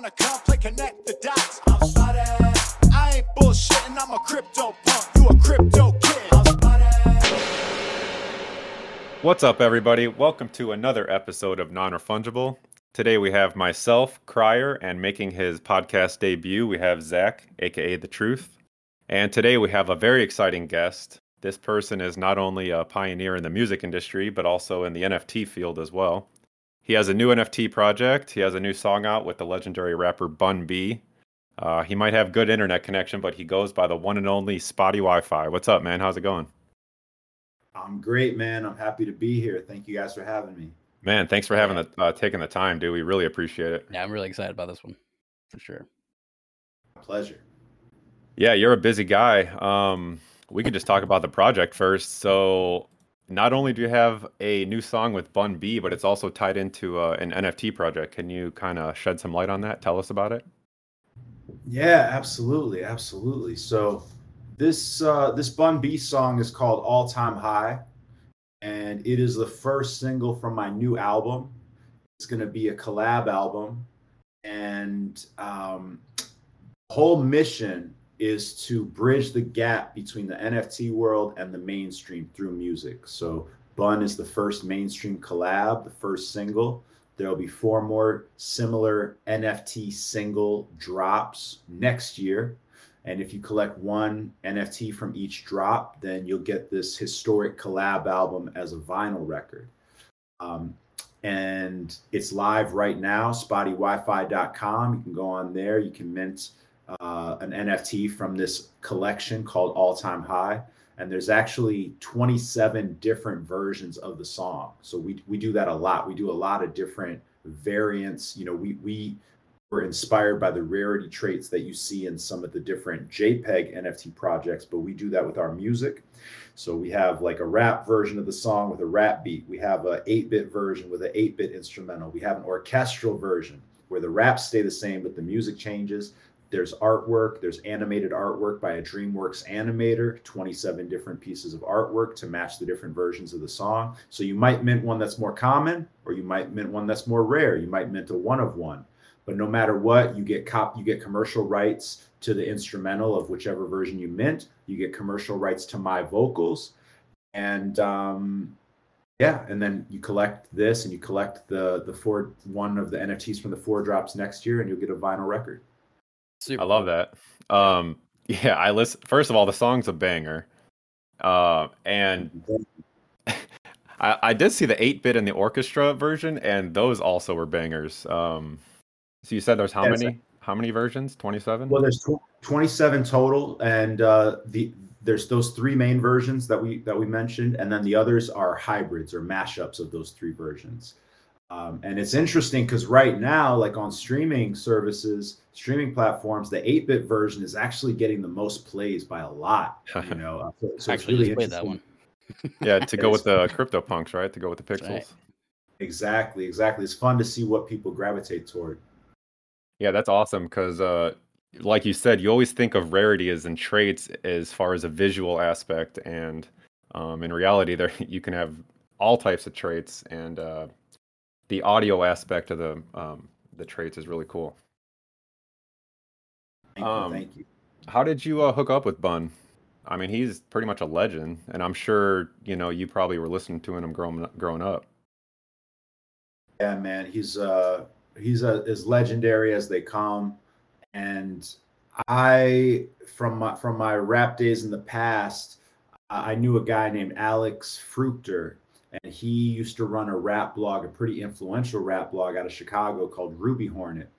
wanna come play connect the dots. I'm spotted. I ain't bullshitting, I'm a crypto punk. You a crypto kid. I'm. What's up, everybody? Welcome to another episode of Non Refungible. Today we have myself, Crier, and making his podcast debut, we have Zach, aka The Truth. And today we have a very exciting guest. This person is not only a pioneer in the music industry, but also in the NFT field as well. He has a new NFT project. He has a new song out with the legendary rapper Bun B. Uh, he might have good internet connection, but he goes by the one and only Spottie Wi-Fi. What's up, man? How's it going? I'm great, man. I'm happy to be here. Thank you guys for having me. Man, thanks for having the uh, taking the time, dude. We really appreciate it. Yeah, I'm really excited about this one for sure. Pleasure. Yeah, you're a busy guy. Um, we could just talk about the project first. So, not only do you have a new song with Bun B, but it's also tied into uh, an NFT project. Can you kind of shed some light on that? Tell us about it. Yeah, absolutely, absolutely. So this uh, this Bun B song is called All Time High, and it is the first single from my new album. It's going to be a collab album, and um, whole mission is to bridge the gap between the NFT world and the mainstream through music. So Bun is the first mainstream collab, the first single. There'll be four more similar NFT single drops next year. And if you collect one NFT from each drop, then you'll get this historic collab album as a vinyl record. Um, and it's live right now, spottiewifi.com. You can go on there, you can mint uh, an NFT from this collection called All Time High. And there's actually 27 different versions of the song. So we, we do that a lot. We do a lot of different variants. You know, we, we were inspired by the rarity traits that you see in some of the different JPEG NFT projects, but we do that with our music. So we have like a rap version of the song with a rap beat. We have a 8-bit version with an 8-bit instrumental. We have an orchestral version where the raps stay the same, but the music changes. There's artwork, there's animated artwork by a DreamWorks animator, 27 different pieces of artwork to match the different versions of the song. So you might mint one that's more common, or you might mint one that's more rare. You might mint a one of one. But no matter what, you get cop you get commercial rights to the instrumental of whichever version you mint. You get commercial rights to my vocals. And um, yeah, and then you collect this and you collect the the four one of the NFTs from the four drops next year, and you'll get a vinyl record. Super I love that. Um, yeah, I listen. First of all, the song's a banger, uh, and I, I did see the eight bit and the orchestra version, and those also were bangers. Um, so you said there's how many? How many versions? Twenty seven. Well, there's tw- twenty seven total, and uh, the there's those three main versions that we that we mentioned, and then the others are hybrids or mashups of those three versions. Um, and it's interesting because right now, like on streaming services, streaming platforms, the 8-bit version is actually getting the most plays by a lot. You know, so, so actually really played that one. yeah, to go with the crypto punks, right? To go with the pixels. Right. Exactly, exactly. It's fun to see what people gravitate toward. Yeah, that's awesome because, uh, like you said, you always think of rarity as in traits as far as a visual aspect, and um, in reality, there you can have all types of traits and. Uh, the audio aspect of the um, the traits is really cool. Thank you. Um, thank you. How did you uh, hook up with Bun? I mean, he's pretty much a legend, and I'm sure you know you probably were listening to him growing growing up. Yeah, man, he's uh he's as legendary as they come, and I from my from my rap days in the past, I knew a guy named Alex Fruchter, and he used to run a rap blog, a pretty influential rap blog out of Chicago called Ruby Hornet.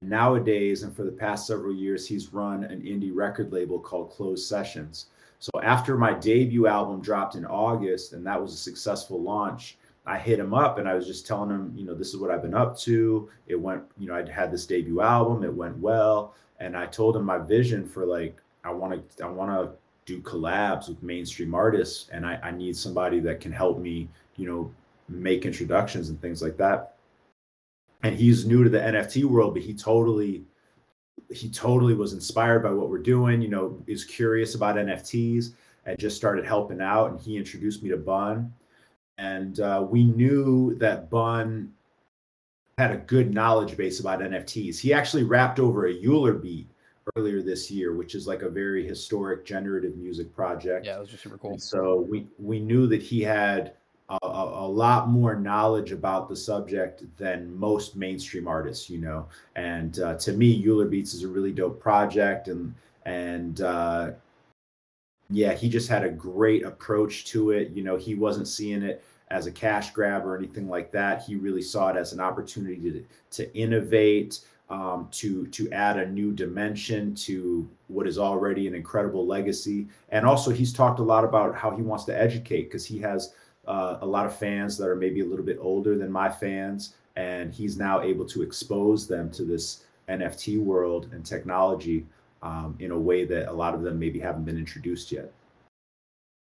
Nowadays, and for the past several years, he's run an indie record label called Closed Sessions. So after my debut album dropped in August, and that was a successful launch, I hit him up and I was just telling him, you know, this is what I've been up to. It went, you know, I'd had this debut album, it went well, and I told him my vision for like I want to I want to do collabs with mainstream artists and I, I need somebody that can help me you know make introductions and things like that and he's new to the nft world but he totally he totally was inspired by what we're doing you know is curious about nfts and just started helping out and he introduced me to bun and uh, we knew that bun had a good knowledge base about NFTs. He actually rapped over a Euler beat earlier this year, which is like a very historic generative music project. Yeah, it was just super cool. And so we we knew that he had a, a, a, lot more knowledge about the subject than most mainstream artists, you know. And uh, to me, Euler Beats is a really dope project, and and uh, yeah, he just had a great approach to it. You know, he wasn't seeing it as a cash grab or anything like that. He really saw it as an opportunity to to innovate. Um, to to add a new dimension to what is already an incredible legacy, and also he's talked a lot about how he wants to educate because he has uh, a lot of fans that are maybe a little bit older than my fans, and he's now able to expose them to this NFT world and technology um, in a way that a lot of them maybe haven't been introduced yet.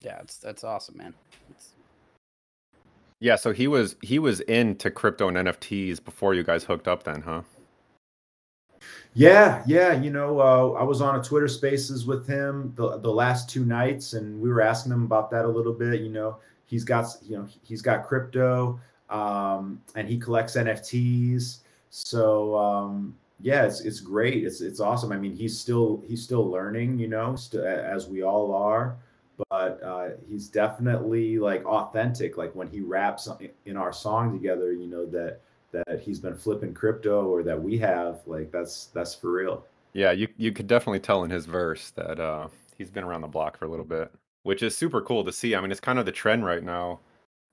Yeah, it's that's awesome, man. It's... Yeah, so he was he was into crypto and NFTs before you guys hooked up, then, huh? Yeah, yeah. You know, uh, I was on a Twitter Spaces with him the the last two nights, and we were asking him about that a little bit. You know, he's got you know he's got crypto um, and he collects NFTs. So um, yeah, it's it's great. It's it's awesome. I mean, he's still he's still learning, you know, st- as we all are. But uh, he's definitely like authentic. Like when he raps in our song together, you know that that he's been flipping crypto or that we have. Like that's that's for real. Yeah, you you could definitely tell in his verse that uh, he's been around the block for a little bit which is super cool to see. I mean, it's kind of the trend right now.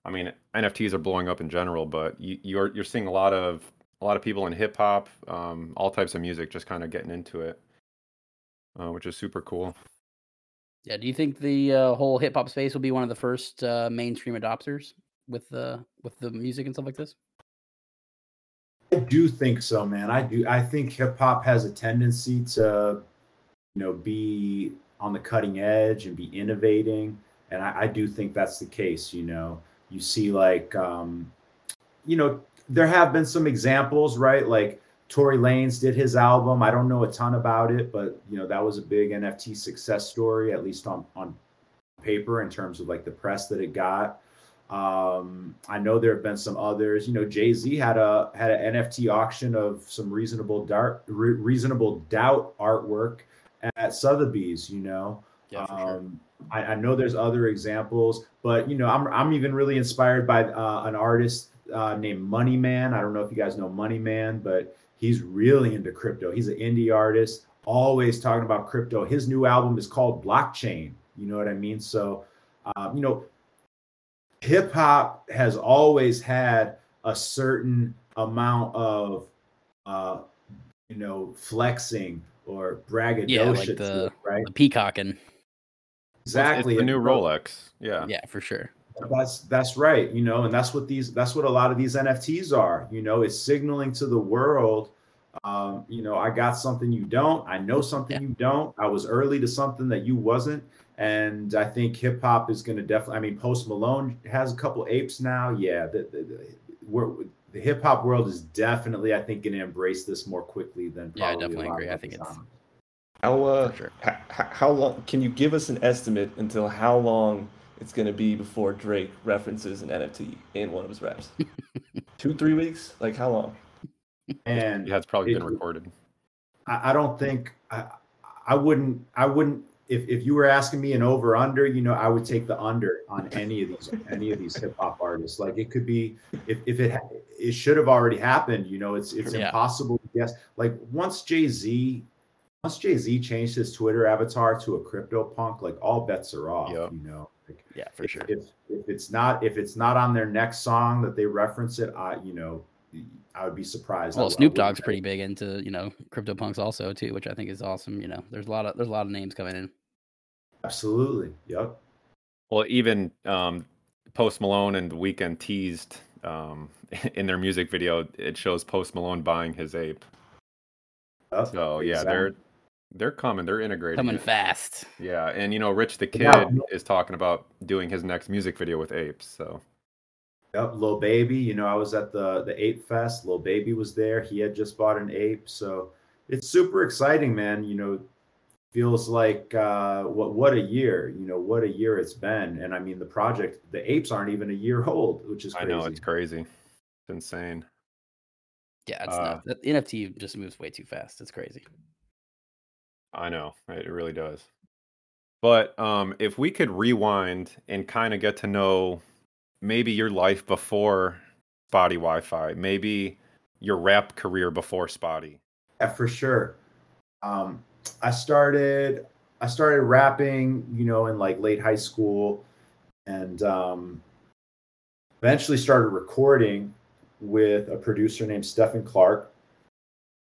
I mean, NFTs are blowing up in general, but you, you're you're seeing a lot of a lot of people in hip hop, um, all types of music, just kind of getting into it, uh, which is super cool. Yeah. Do you think the uh, whole hip hop space will be one of the first uh, mainstream adopters with the with the music and stuff like this? I do think so, man. I do. I think hip hop has a tendency to, you know, be on the cutting edge and be innovating. And I, I do think that's the case. You know, you see like, um, you know, there have been some examples, right? Like Tory Lanez did his album. I don't know a ton about it, but you know, that was a big NFT success story, at least on on paper in terms of like the press that it got. Um, I know there have been some others. You know, Jay Z had a had an NFT auction of some reasonable doubt reasonable doubt artwork at Sotheby's, you know. Yeah, for sure. Um, I, I, know there's other examples, but you know, I'm I'm even really inspired by uh, an artist uh, named Money Man. I don't know if you guys know Money Man, but he's really into crypto. He's an indie artist, always talking about crypto. His new album is called Blockchain. You know what I mean? So, um, you know, hip hop has always had a certain amount of, uh, you know, flexing or braggadocio, yeah, like the, right? The peacocking. Exactly. It's the new Rolex. Yeah. Yeah, for sure. That's that's right. You know, and that's what these that's what a lot of these NFTs are. You know, it's signaling to the world. Um, you know, I got something you don't. I know something yeah. you don't. I was early to something that you wasn't. And I think hip hop is going to definitely. I mean, Post Malone has a couple apes now. Yeah, the, the, the, the hip hop world is definitely, I think, going to embrace this more quickly than. Yeah, I definitely agree. I think it's. How uh, sure. how, how long can you give us an estimate until how long it's going to be before Drake references an NFT in one of his raps? Two, three weeks? Like how long? And yeah, it's probably it, been recorded. I, I don't think I, I wouldn't. I wouldn't if, if you were asking me an over under, you know, I would take the under on any of these any of these hip hop artists. Like it could be if, if it it should have already happened. You know, it's it's yeah. impossible to guess. Like once Jay Z once Jay Z changed his Twitter avatar to a crypto punk, like all bets are off. Yep. You know, like, yeah, for if, sure. If if it's not if it's not on their next song that they reference it, I you know I would be surprised. Well, Snoop Dogg's pretty big into you know crypto punks also too, which I think is awesome. You know, there's a lot of there's a lot of names coming in. Absolutely. Yep. Well, even um, Post Malone and the Weeknd teased um, in their music video. It shows Post Malone buying his ape. Yep. So yeah, exactly. they're they're coming. They're integrating. Coming it. fast. Yeah, and you know, Rich the Kid yeah. is talking about doing his next music video with apes. So Yep, Lil Baby. You know, I was at the the Ape Fest. Lil Baby was there. He had just bought an ape, so it's super exciting, man. You know, feels like uh, what what a year. You know, what a year it's been. And I mean, the project, the apes aren't even a year old, which is crazy. I know it's crazy. It's insane. Yeah, it's Uh, nuts. That NFT just moves way too fast. It's crazy. I know it really does. But um, if we could rewind and kind of get to know maybe your life before Spottie Wi-Fi, maybe your rap career before Spottie. Yeah, for sure. Um, I started I started rapping, you know, in like late high school, and um, eventually started recording with a producer named Stephen Clark,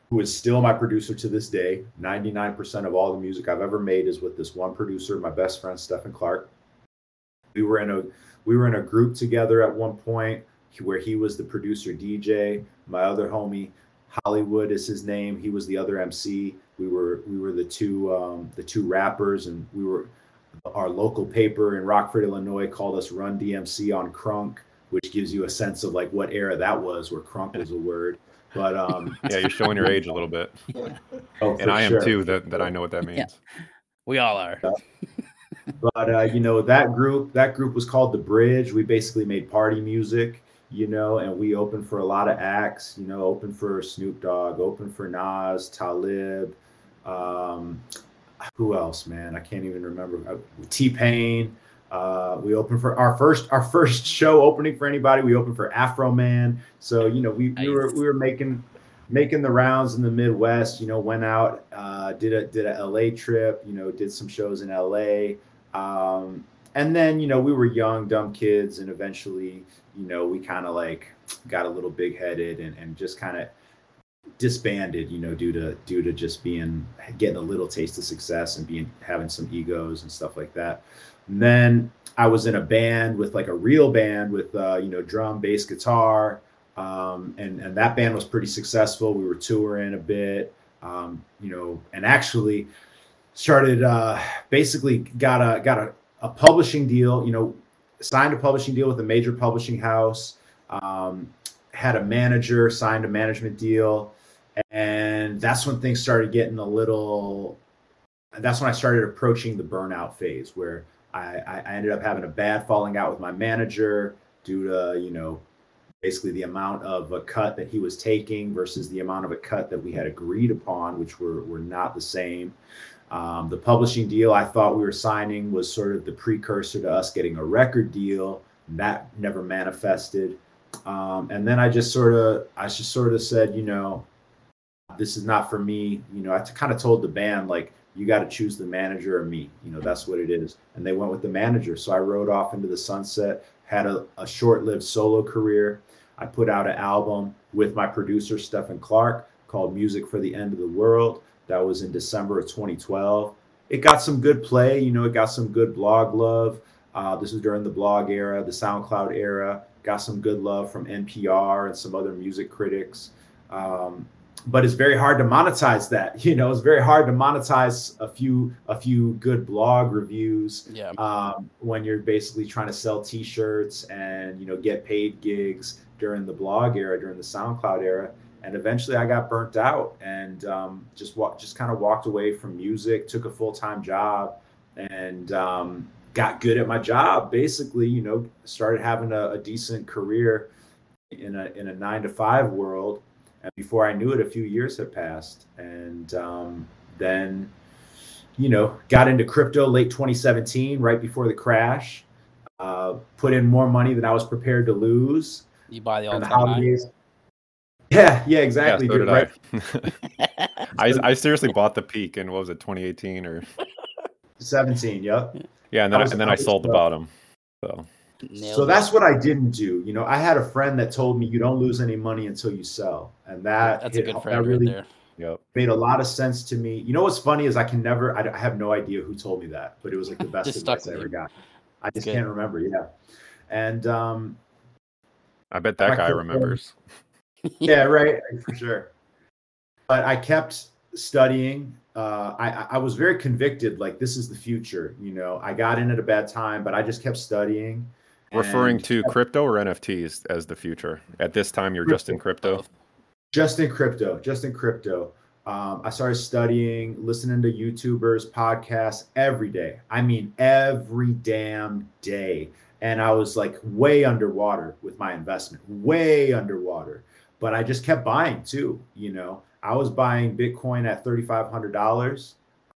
who is still my producer to this day. Ninety nine percent of all the music I've ever made is with this one producer, my best friend Stephen Clark. We were in a we were in a group together at one point where he was the producer DJ. My other homie Hollywood is his name. He was the other MC. We were we were the two um, the two rappers, and we were our local paper in Rockford, Illinois, called us Run DMC on Crunk, which gives you a sense of like what era that was, where crunk was a word. But um, Yeah, you're showing your age a little bit, oh, and for I am sure. too. That that I know what that means. Yeah. We all are. But uh, you know that group that group was called the bridge we basically made party music you know and we opened for a lot of acts you know open for snoop dogg open for nas talib um, who else man i can't even remember Uh, t-pain uh, we opened for our first our first show opening for anybody we opened for Afroman so you know we, we were we were making making the rounds in the Midwest. You know, went out, uh, did a did a LA trip. You know, did some shows in LA, um, and then you know we were young, dumb kids, and eventually, you know, we kind of like got a little big headed and, and just kind of disbanded. You know, due to due to just being getting a little taste of success and being having some egos and stuff like that. And then I was in a band with like a real band with uh, you know drum, bass, guitar um, and and that band was pretty successful. We were touring a bit, um, you know, and actually started uh, basically got a got a, a publishing deal. You know, signed a publishing deal with a major publishing house. Um, had a manager, signed a management deal, and that's when things started getting a little. That's when I started approaching the burnout phase, where I, I ended up having a bad falling out with my manager due to you know basically the amount of a cut that he was taking versus the amount of a cut that we had agreed upon, which were, were not the same. Um, the publishing deal I thought we were signing was sort of the precursor to us getting a record deal. That never manifested. Um, and then I just sort of, I just sort of said, you know, this is not for me. You know, I kind of told the band, like, you got to choose the manager or me. You know, that's what it is. And they went with the manager. So I rode off into the sunset, had a, a short lived solo career. I put out an album with my producer, Stephen Clark, called Music for the End of the World. That was in December of 2012. It got some good play. You know, it got some good blog love. Uh, this was during the blog era, the SoundCloud era. Got some good love from NPR and some other music critics. Um, but it's very hard to monetize that. You know, it's very hard to monetize a few a few good blog reviews Yeah. um, when you're basically trying to sell T-shirts and you know get paid gigs during the blog era, during the SoundCloud era. And eventually, I got burnt out and um, just wa- just kind of walked away from music. Took a full time job and um, got good at my job. Basically, you know, started having a, a decent career in a in a nine to five world. And before I knew it, a few years had passed, and um, then you know, got into crypto late 2017, right before the crash. Uh, put in more money than I was prepared to lose. You buy the all And the time high. Holidays. Yeah, yeah, exactly. yeah, so dude, did right? I. I. I seriously bought the peak in what was it, 2018 or 17, yep. yeah, and then I I, was- and then I I sold the bottom. So Nailed So it. that's what I didn't do. You know, I had a friend that told me you don't lose any money until you sell, and that that's a hit- good that really right there. made a lot of sense to me. You know what's funny is I can never. I, I have no idea who told me that, but it was like the best advice I ever got. I just good. can't remember. Yeah, and um, I bet that guy crypto- remembers. Yeah, right, for sure. But I kept studying. Uh, I I- I was very convicted. Like this is the future. You know, I got in at a bad time, but I just kept studying. Referring and to crypto or NFTs as the future. At this time, you're just in crypto. Just in crypto, just in crypto. Um, I started studying, listening to YouTubers, podcasts every day. I mean, every damn day. And I was like way underwater with my investment, way underwater. But I just kept buying too. You know, I was buying Bitcoin at thirty five hundred dollars.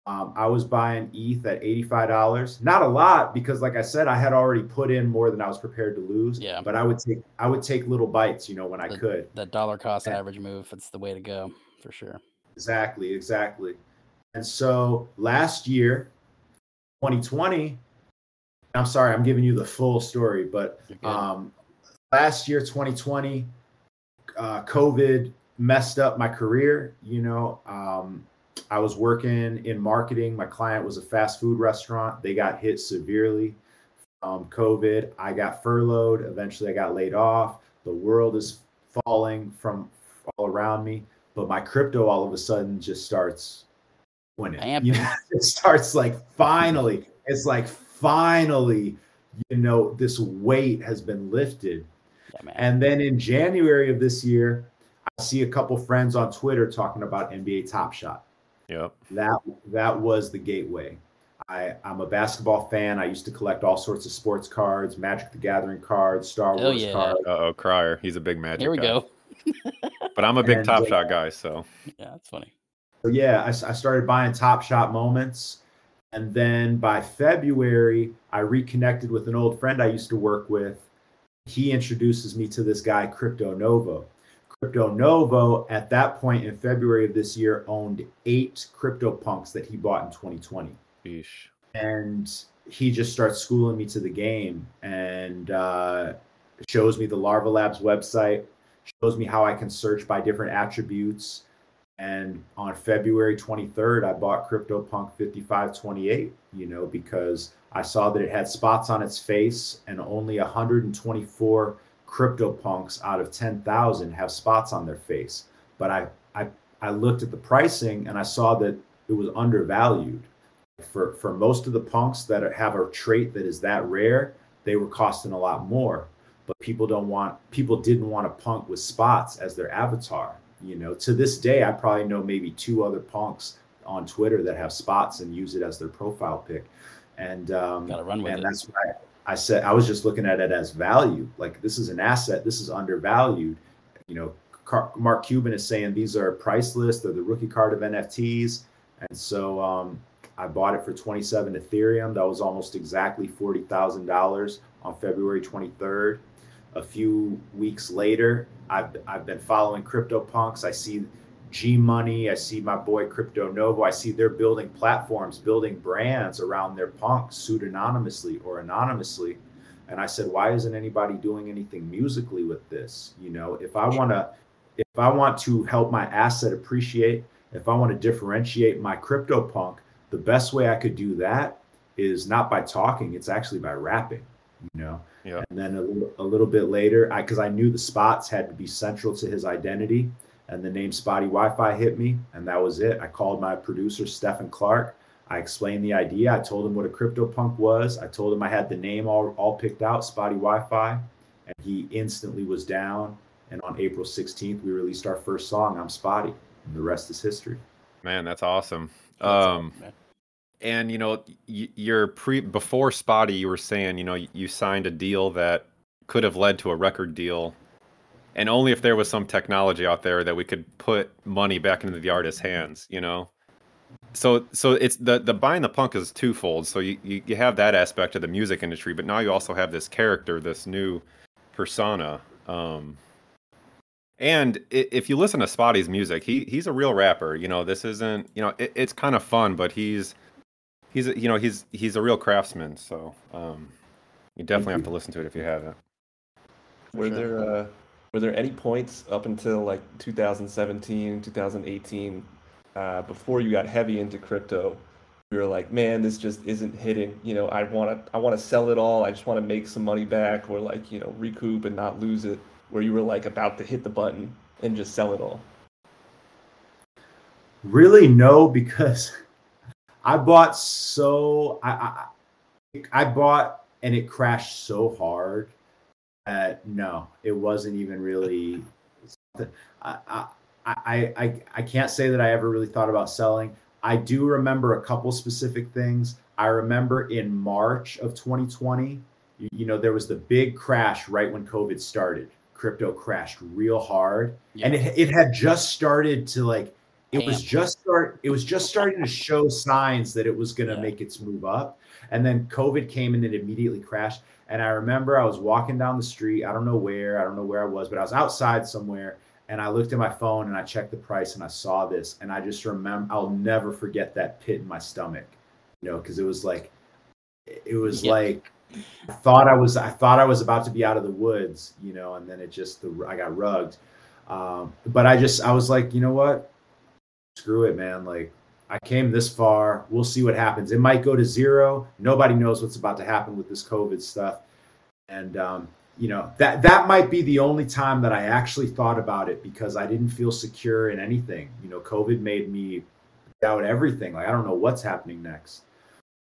Um, I was buying ETH at eighty five dollars. Not a lot because, like I said, I had already put in more than I was prepared to lose. Yeah. But I would take I would take little bites, you know, when I could. That dollar cost Yeah. average move, it's the way to go for sure. Exactly, exactly. And so last year, 2020, I'm sorry, I'm giving you the full story, but um, last year, 2020, uh, COVID messed up my career. You know, um, I was working in marketing. My client was a fast food restaurant. They got hit severely from COVID. I got furloughed. Eventually, I got laid off. The world is falling from all around me, but my crypto all of a sudden just starts winning. You know, it starts like finally. It's like finally, you know, this weight has been lifted. Yeah. And then in January of this year, I see a couple friends on Twitter talking about NBA Top Shot. Yep. That that was the gateway. I, I'm a basketball fan. I used to collect all sorts of sports cards, Magic the Gathering cards, Star Hell Wars yeah. cards. Uh oh, Crier. He's a big magic. Here we guy. go. But I'm a big And, Top uh, Shot guy, so Yeah, that's funny. So yeah, I started buying Top Shot moments. And then by February, I reconnected with an old friend I used to work with. He introduces me to this guy, Crypto Novo. Crypto Novo, at that point in February of this year, owned eight crypto punks that he bought in 2020. Sheesh. and he just starts schooling me to the game and uh, shows me the Larva Labs website, shows me how I can search by different attributes. And on February 23rd, I bought CryptoPunk 5528, you know, because I saw that it had spots on its face and only 124 CryptoPunks out of 10,000 have spots on their face. But I, I, I looked at the pricing and I saw that it was undervalued for for most of the punks that have a trait that is that rare, they were costing a lot more. But people don't want people didn't want a punk with spots as their avatar. You know, to this day, I probably know maybe two other punks on Twitter that have spots and use it as their profile pic. And um, Gotta run with and it. that's why I said I was just looking at it as value. Like this is an asset. This is undervalued. You know, Car- Mark Cuban is saying these are priceless. They're the rookie card of NFTs. And so um, I bought it for 27 Ethereum. That was almost exactly $40,000 on February 23rd. A few weeks later, I've, I've been following CryptoPunks. I see G Money. I see my boy Crypto Novo. I see they're building platforms, building brands around their punk pseudonymously or anonymously. And I said, why isn't anybody doing anything musically with this? You know, if I want to, if I want to help my asset appreciate, if I want to differentiate my crypto punk, the best way I could do that is not by talking, it's actually by rapping, you know? Yeah. And then a little, a little bit later, I because I knew the spots had to be central to his identity, and the name Spottie Wi-Fi hit me, and that was it. I called my producer Stephen Clark. I explained the idea. I told him what a crypto punk was. I told him I had the name all, all picked out, Spottie Wi-Fi, and he instantly was down. And on April 16th, we released our first song, I'm Spottie. And the rest is history. Man, that's awesome. That's Um, awesome, and you know, y- you're pre before Spottie, you were saying, you know, you signed a deal that could have led to a record deal, and only if there was some technology out there that we could put money back into the artist's hands, you know. So, so it's the the buying the punk is twofold. So you, you you have that aspect of the music industry, but now you also have this character, this new persona. Um, and if you listen to Spottie's music, he he's a real rapper. You know, this isn't you know it, it's kind of fun, but he's he's a- you know he's he's a real craftsman. So um, you definitely have to listen to it if you haven't. Were sure. there uh, were there any points up until like 2017, 2018, uh, before you got heavy into crypto? You were like, man, this just isn't hitting. You know, I want to I want to sell it all. I just want to make some money back, or like you know recoup and not lose it. Where you were like about to hit the button and just sell it all. Really, no, because I bought so I, I I bought and it crashed so hard that no, it wasn't even really. I I I I, I can't say that I ever really thought about selling. I do remember a couple specific things. I remember in March of 2020, you, you know, there was the big crash right when COVID started. crypto crashed real hard, and it it had just started to like it was just start it was just starting to show signs that it was going to Yeah. make its move up, and then COVID came and it immediately crashed. And I remember I was walking down the street. I don't know where. I don't know where I was, but I was outside somewhere. And I looked at my phone and I checked the price and I saw this. And I just remember, I'll never forget that pit in my stomach, you know, because it was like, it was Yeah. like, I thought I was, I thought I was about to be out of the woods, you know, and then it just, the, I got rugged. Um, but I just, I was like, you know what? Screw it, man. Like, I came this far. We'll see what happens. It might go to zero. Nobody knows what's about to happen with this COVID stuff. And um, you know, that that might be the only time that I actually thought about it because I didn't feel secure in anything. You know, COVID made me doubt everything. Like I don't know what's happening next.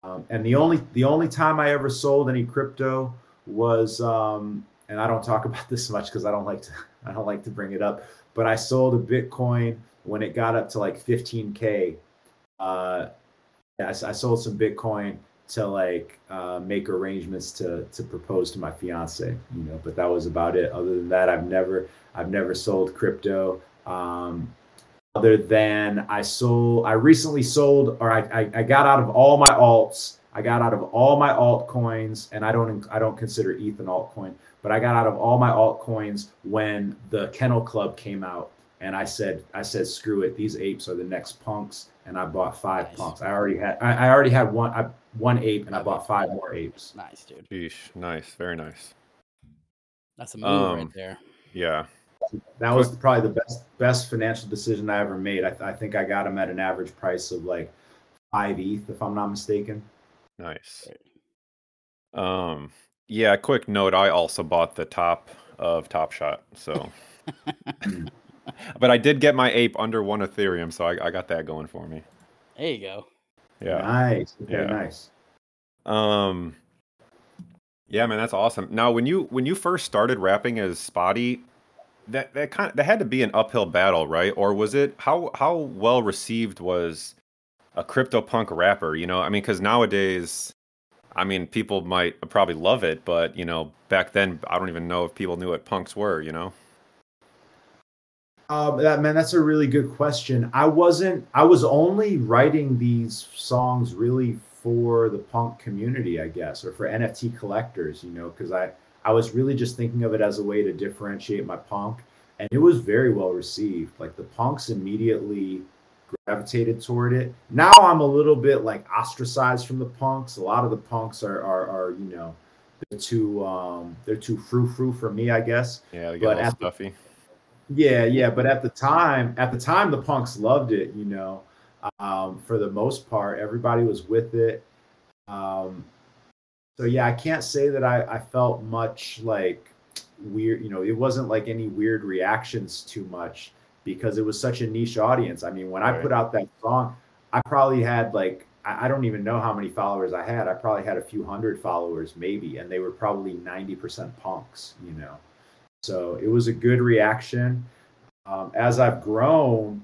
Um, and the only the only time I ever sold any crypto was um, and I don't talk about this much because I don't like to I don't like to bring it up, but I sold a Bitcoin when it got up to like 15k uh, I, I sold some Bitcoin to like uh, make arrangements to to propose to my fiance, you know. But that was about it. Other than that, I've never I've never sold crypto. Um, other than I sold, I recently sold, or I, I I got out of all my alts. I got out of all my altcoins, and I don't I don't consider ETH an altcoin, but I got out of all my altcoins when the Kennel Club came out, and I said I said screw it, these apes are the next punks, and I bought five Nice. punks. I already had I, I already had one I, one ape, and I bought five more apes. Nice, dude. Sheesh, nice, very nice. That's a move Um, right there. Yeah, That was probably the best best financial decision I ever made. I, I think I got them at an average price of like five ETH, if I'm not mistaken. nice. Um, yeah. Quick note: I also bought the top of Top Shot, so. but I did get my ape under one Ethereum, so I, I got that going for me. There you go. Yeah. Nice. Okay, Yeah. nice. Um Yeah, man, that's awesome. Now when you when you first started rapping as Spottie, that that kind of, that had to be an uphill battle, right? Or was it how how well received was a CryptoPunk rapper, you know? I mean cuz nowadays I mean people might probably love it, but you know, back then I don't even know if people knew what punks were, you know? Um, that man, that's a really good question. I wasn't. I was only writing these songs really for the punk community, I guess, or for NFT collectors. You know, because I I was really just thinking of it as a way to differentiate my punk, and it was very well received. Like the punks immediately gravitated toward it. Now I'm a little bit like ostracized from the punks. A lot of the punks are are, are you know they're too um they're too frou frou for me, I guess. Yeah, they get But a little at the- stuffy. Yeah, yeah, but at the time, at the time, the punks loved it. You know, um, for the most part, everybody was with it. Um, so yeah, I can't say that I, I felt much like weird. You know, it wasn't like any weird reactions too much because it was such a niche audience. I mean, when I Right. put out that song, I probably had like I, I don't even know how many followers I had. I probably had a few hundred followers, maybe, and they were probably ninety percent punks. You know. So it was a good reaction. Um, as I've grown,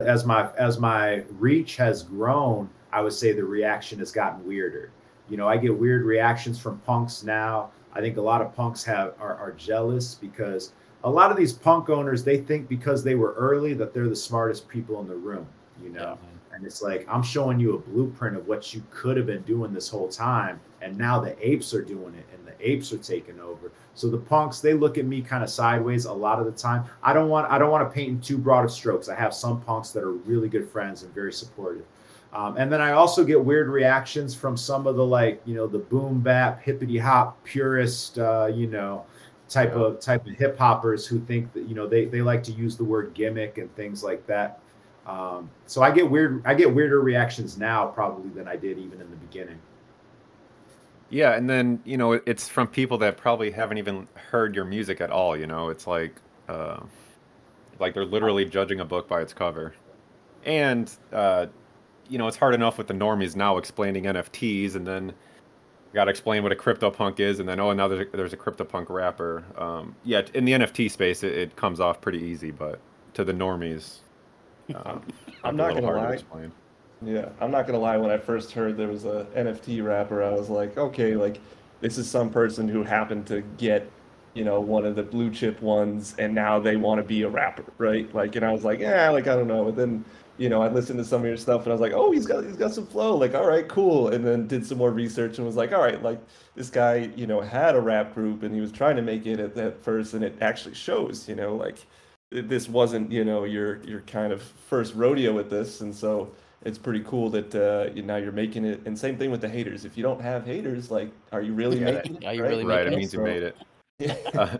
as my as my reach has grown, I would say the reaction has gotten weirder. You know, I get weird reactions from punks now. I think a lot of punks have are, are jealous because a lot of these punk owners they think because they were early that they're the smartest people in the room. You know, and it's like I'm showing you a blueprint of what you could have been doing this whole time, and now the apes are doing it, and the apes are taking over. So the punks they look at me kind of sideways a lot of the time. I don't want I don't want to paint in too broad of strokes. I have some punks that are really good friends and very supportive. Um, and then I also get weird reactions from some of the like you know the boom bap hippity hop purist uh, you know type Yeah. of type of hip hoppers who think that you know they they like to use the word gimmick and things like that. Um, so I get weird. I get weirder reactions now probably than I did even in the beginning. Yeah, and then you know it's from people that probably haven't even heard your music at all. You know, it's like, uh, like they're literally judging a book by its cover, and uh, you know it's hard enough with the normies now explaining NFTs, and then got to explain what a CryptoPunk is, and then oh, now there's a, there's a CryptoPunk rapper. Um, yeah, in the NFT space, it, it comes off pretty easy, but to the normies, um, I'm not gonna to lie. Yeah, I'm not gonna lie. When I first heard there was a NFT rapper, I was like, okay, like this is some person who happened to get, you know, one of the blue chip ones, and now they want to be a rapper, right? Like, and I was like, yeah, like I don't know. And then, you know, I listened to some of your stuff, and I was like, oh, he's got he's got some flow. Like, all right, cool. And then did some more research and was like, all right, like this guy, you know, had a rap group, and he was trying to make it at that first, and it actually shows, you know, like this wasn't, you know, your your kind of first rodeo with this, and so it's pretty cool that uh, you, now you're making it. And same thing with the haters. If you don't have haters, like, are you really Yeah, making it? are you right? really right, it making means you made it. Yeah. Uh,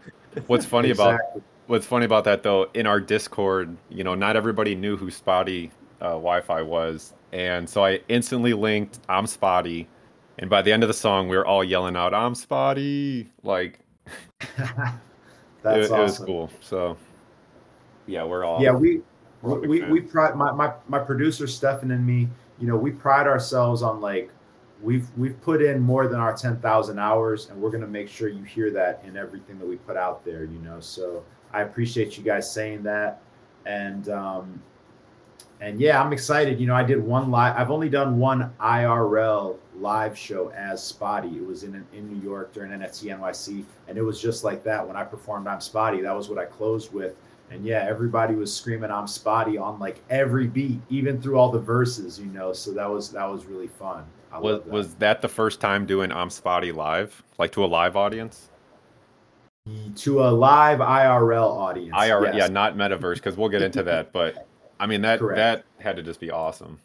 what's funny about what's funny about that though, in our Discord, you know, not everybody knew who Spottie uh, Wi-Fi was, and so I instantly linked "I'm Spottie," and by the end of the song, we were all yelling out "I'm Spottie!" Like That's it, awesome. it was cool. So yeah, we're all Yeah, we We're a big we, we pride my, my my producer Stefan and me. You know, we pride ourselves on like we've we've put in more than our ten thousand hours, and we're gonna make sure you hear that in everything that we put out there. You know, so I appreciate you guys saying that, and um, and yeah, I'm excited. You know, I did one live. I've only done one IRL live show as Spottie. It was in in New York during NFT NYC, and it was just like that when I performed I'm Spottie. That was what I closed with. And yeah, everybody was screaming I'm Spottie on like every beat, even through all the verses, you know. So that was that was really fun. I was that. was that the first time doing I'm Spottie live, like to a live audience? to a live IRL audience. IR, yes. yeah, not metaverse, because we'll get into that. But I mean that Correct. that had to just be awesome.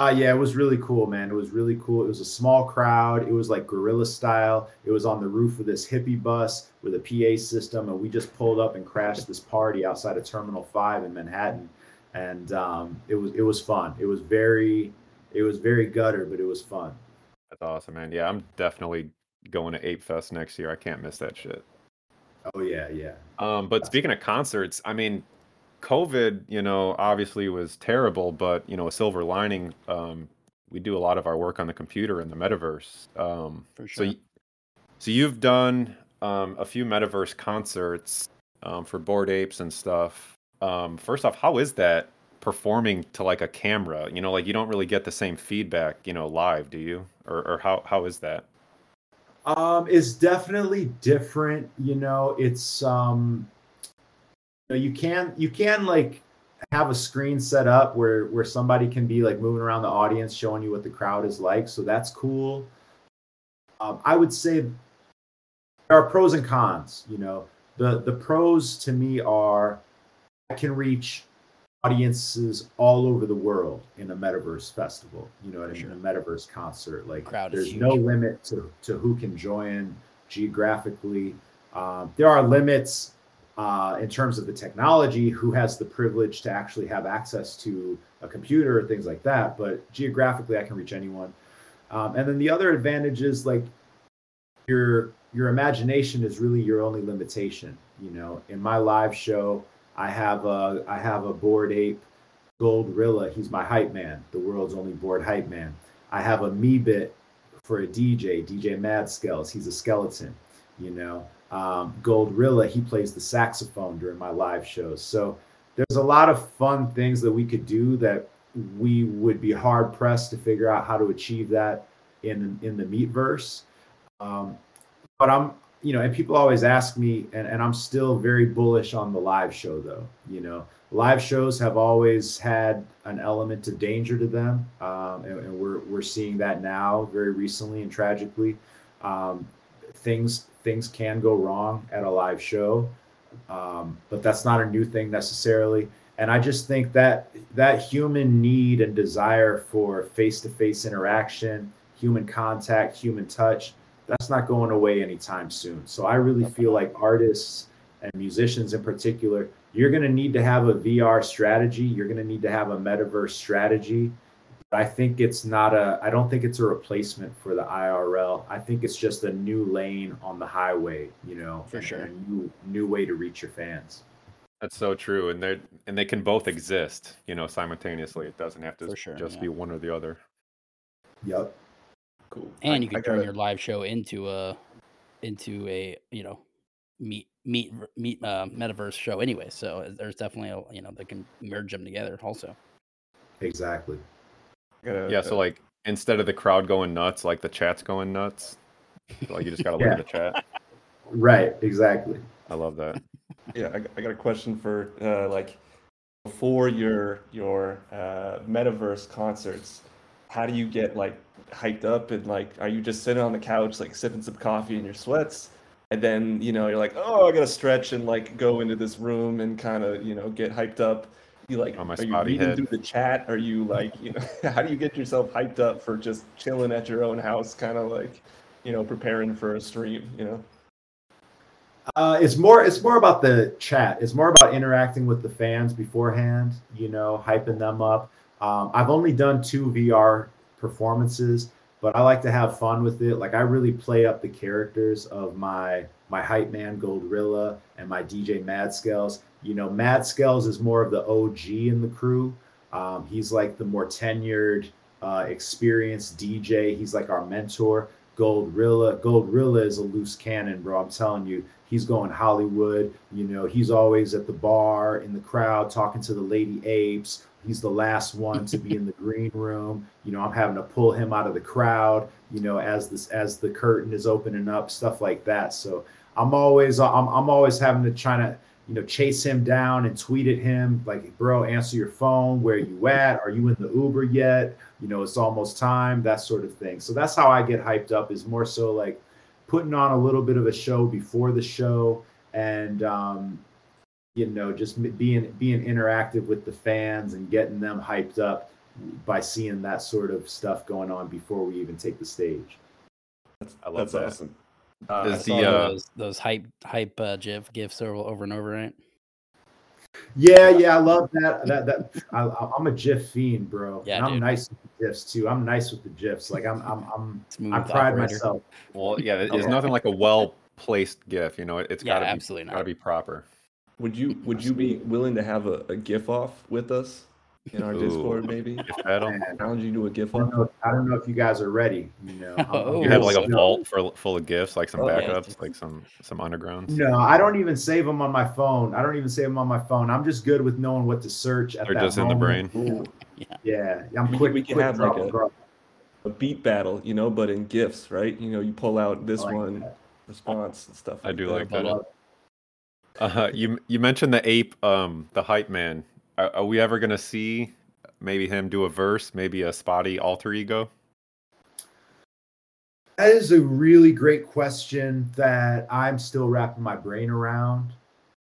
Uh, yeah, it was really cool, man. It was really cool. It was a small crowd. It was like guerrilla style. It was on the roof of this hippie bus with a PA system, and we just pulled up and crashed this party outside of Terminal Five in Manhattan, and um, it was it was fun. It was very it was very gutter, but it was fun. That's awesome, man. Yeah, I'm definitely going to Ape Fest next year. I can't miss that shit. Oh yeah, yeah. Um, but speaking of concerts, I mean, COVID, you know, obviously was terrible, but you know, a silver lining. Um, we do a lot of our work on the computer in the metaverse. Um, For So, sure. y- so you've done um, a few metaverse concerts um, for Bored Apes and stuff. Um, first off, how is that performing to like a camera? You know, like you don't really get the same feedback, you know, live, do you? Or, or how how is that? Um, it's definitely different. You know, it's um, know, you can you can like have a screen set up where where somebody can be like moving around the audience, showing you what the crowd is like. So that's cool. Um, I would say there are pros and cons. You know, the the pros to me are I can reach audiences all over the world in a metaverse festival. You know what I mean? Sure. A metaverse concert. Like Crowd there's no limit to, to who can join geographically. Um, there are limits uh, in terms of the technology, who has the privilege to actually have access to a computer or things like that. But geographically, I can reach anyone. Um, and then the other advantage is like your your imagination is really your only limitation. You know, in my live show, I have a I have a Bored Ape, Goldrilla. He's my hype man, the world's only board hype man. I have a Meebit for a DJ, DJ Mad Skells. He's a skeleton. You know, um, Goldrilla. He plays the saxophone during my live shows. So there's a lot of fun things that we could do that we would be hard pressed to figure out how to achieve that in in the meatverse. Um, but I'm, you know, and people always ask me, and, and I'm still very bullish on the live show, though. You know, live shows have always had an element of danger to them, um, and, and we're we're seeing that now very recently and tragically. Um, things things can go wrong at a live show, um, but that's not a new thing necessarily. And I just think that that human need and desire for face-to-face interaction, human contact, human touch, that's not going away anytime soon. So I really feel like artists and musicians in particular, you're going to need to have a VR strategy. You're going to need to have a metaverse strategy. But I think it's not a, I don't think it's a replacement for the IRL. I think it's just a new lane on the highway, you know, For sure. a new, new way to reach your fans. That's so true, and they are and they can both exist, you know, simultaneously. It doesn't have to sure, just yeah. be one or the other. Yep. Cool. and I- you I can turn gotta- your live show into a into a you know meet meet meet uh, metaverse show anyway. So there's definitely a you know they can merge them together also. Exactly. I gotta- Yeah, so like instead of the crowd going nuts, like the chat's going nuts. Like you just gotta look Yeah. at the chat. Right, exactly. I love that. Yeah, I, I got a question for uh, like before your your uh, metaverse concerts. How do you get like hyped up and like are you just sitting on the couch like sipping some coffee in your sweats? And then you know you're like, oh, I gotta stretch and like go into this room and kind of you know get hyped up. You like On my are you reading head. through the chat? Are you like you know how do you get yourself hyped up for just chilling at your own house, kind of like you know preparing for a stream? You know. Uh, it's more it's more about the chat. It's more about interacting with the fans beforehand. You know, hyping them up. Um, I've only done two VR performances, but I like to have fun with it. Like I really play up the characters of my my hype man Goldrilla and my DJ Mad Scales. You know, Mad Scales is more of the OG in the crew. Um, he's like the more tenured, uh, experienced DJ. He's like our mentor. Goldrilla, Goldrilla is a loose cannon, bro. I'm telling you, he's going Hollywood. You know, he's always at the bar in the crowd talking to the lady apes. He's the last one to be in the green room. You know, I'm having to pull him out of the crowd. You know, as this as the curtain is opening up, stuff like that. So I'm always I'm I'm always having to try to you know chase him down and tweet at him like, bro, answer your phone. Where you at? Are you in the Uber yet? You know, it's almost time. That sort of thing. So that's how I get hyped up. Is more so like putting on a little bit of a show before the show and um, you know just being being interactive with the fans and getting them hyped up by seeing that sort of stuff going on before we even take the stage. That's, I love that's that. awesome. Uh, Is I the, uh, those those hype hype uh, gif gifs over, over and over, right? Yeah, yeah, I love that. That that I, I'm a GIF fiend, bro. Yeah, and I'm dude. nice with the GIFs too. I'm nice with the GIFs. Like I'm I'm I'm Smooth I pride operator. myself. Well, yeah, there's Okay. nothing like a well placed GIF. You know, it, it's Yeah, gotta be absolutely not. gotta be proper. Would you would you be willing to have a, a GIF off with us in our Ooh. Discord maybe? GIF battle. Man, Challenge you to a GIF I don't off. know. I don't know if you guys are ready. You know, I'm- I'm Oh. You have like a vault for, full of gifts, like some Oh, yeah. backups, like some some undergrounds. No, I don't even save them on my phone. I don't even save them on my phone. I'm just good with knowing what to search at They're that just in the brain. Ooh, Yeah, I'm quick. we can quick have draw, like a- draw. a beat battle, you know, but in gifts, right? You know, you pull out this like one that. response and stuff. I do that. like that. Uh, you you mentioned the ape, um, the hype man. Are, are we ever gonna see maybe him do a verse, maybe a Spottie alter ego? That is a really great question that I'm still wrapping my brain around.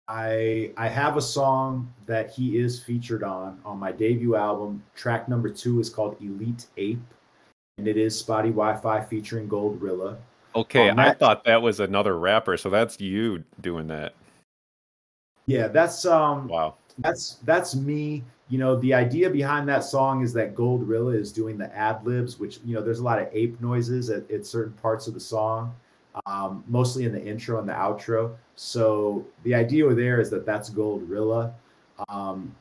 I I have a song that he is featured on on my debut album. Track number two is called Elite Ape, and it is Spottie Wi-Fi featuring Goldrilla. Okay, I thought that was another rapper, so that's you doing that. Yeah, that's um Wow. That's that's me. You know the idea behind that song is that goldrilla is doing the ad libs which you know there's a lot of ape noises at, at certain parts of the song um, mostly in the intro and the outro. So the idea there is that that's goldrilla. Um,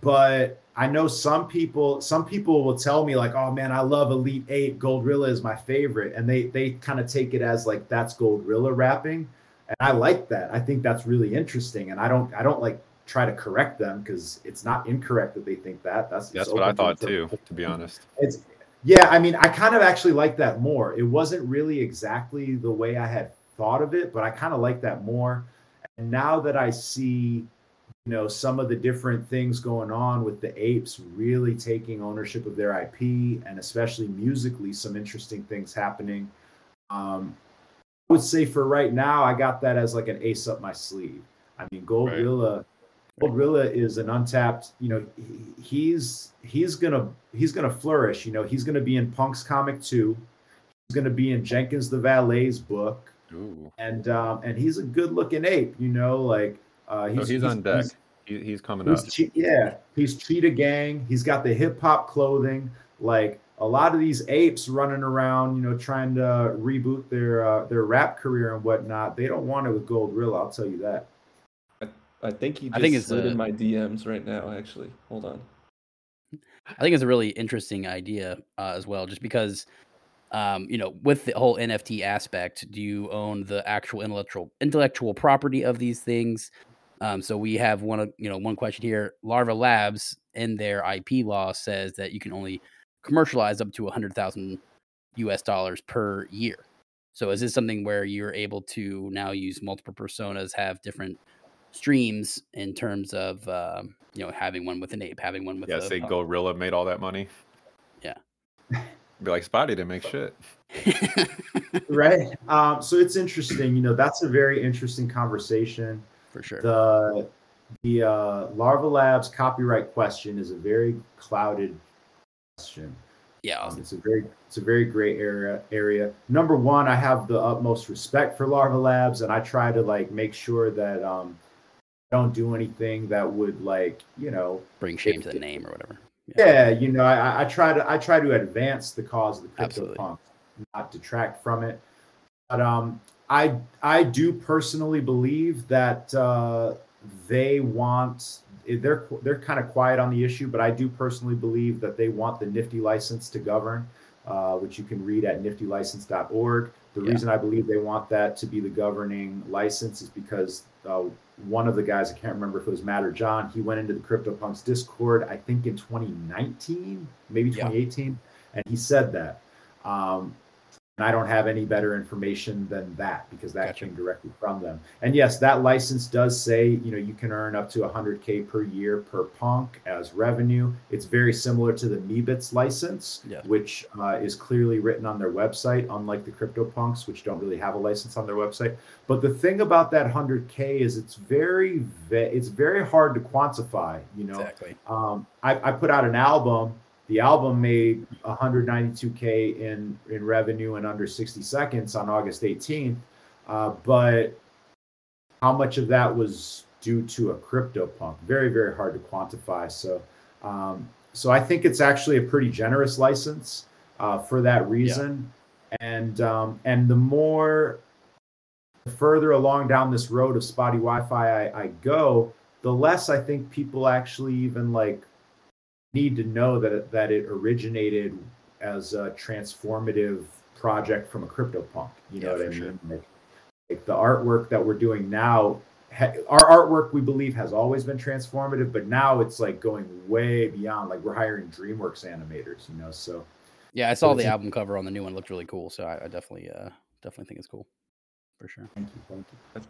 but i know some people some people will tell me like oh man i love Elite Ape. Goldrilla is my favorite. And they they kind of take it as like that's goldrilla rapping. And i like that. I think that's really interesting. And i don't i don't like try to correct them because it's not incorrect that they think that. That's That's what I open to thought too, to be honest. it's yeah i mean i kind of actually like that more. It wasn't really exactly the way i had thought of it but i kind of like that more. And now that i see you know some of the different things going on with the apes really taking ownership of their ip and especially musically some interesting things happening um i would say for right now i got that as like an ace up my sleeve. I mean goldrilla Goldrilla is an untapped, you know, he's he's gonna he's gonna flourish. You know, he's gonna be in Punk's comic too. He's gonna be in Jenkins the Valet's book, Ooh. and um, and he's a good looking ape. You know, like uh, So he's, he's, on deck. he's- He, he's coming up. Che- yeah, he's Cheetah Gang. He's got the hip hop clothing. Like a lot of these apes running around, you know, trying to reboot their uh, their rap career and whatnot. They don't want it with Goldrilla. I'll tell you that. I think he just I think it's slid a- in my DMs right now. Actually, hold on. I think it's a really interesting idea uh, as well, just because, um, you know, with the whole NFT aspect, do you own the actual intellectual intellectual property of these things? Um, so we have one, of- you know, one question here. Larva Labs in their IP law says that you can only commercialize up to a hundred thousand U.S. dollars per year. So is this something where you're able to now use multiple personas, have different streams in terms of um, you know having one with an ape, having one with Yeah, a say punk? Gorilla made all that money. Yeah. Be like Spottie didn't make shit. right um so it's interesting you know that's a very interesting conversation for sure. the the uh larva labs copyright question is a very clouded question yeah, um, it's a very it's a very gray area area number one i have the utmost respect for larva labs and i try to like make sure that um I don't do anything that would like you know bring shame to the name or whatever. yeah you know i i try to i try to advance the cause of the crypto Absolutely. punk not detract from it but um i i do personally believe that uh they want they're they're kind of quiet on the issue but i do personally believe that they want the nifty license to govern uh, which you can read at niftylicense.org the Yeah. reason i believe they want that to be the governing license is because uh, one of the guys i can't remember if it was matt or john he went into the cryptopunks discord i think in 2019 maybe Yeah. 2018 and he said that um, and I don't have any better information than that because that Gotcha. came directly from them. And yes, that license does say you know you can earn up to 100k per year per punk as revenue. It's very similar to the Meebits license, Yeah. which uh, is clearly written on their website, unlike the CryptoPunks, which don't really have a license on their website. But the thing about that 100k is it's very ve- it's very hard to quantify. You know, Exactly. um, I, I put out an album. The album made 192k in in revenue in under 60 seconds on August 18th, uh, but how much of that was due to a crypto punk? Very very hard to quantify. So um, so I think it's actually a pretty generous license uh, for that reason, and um, and the more the further along down this road of Spottie Wi-Fi I, I go, the less I think people actually even like need to know that it, that it originated as a transformative project from a CryptoPunk. You know Yeah, what I for sure. mean? Like, like the artwork that we're doing now, ha- our artwork we believe has always been transformative, but now it's like going way beyond. Like we're hiring DreamWorks animators, you know. So Yeah, I saw the album cover on the new one. It looked really cool. So I, I definitely, uh, definitely think it's cool for sure. thank you, thank you.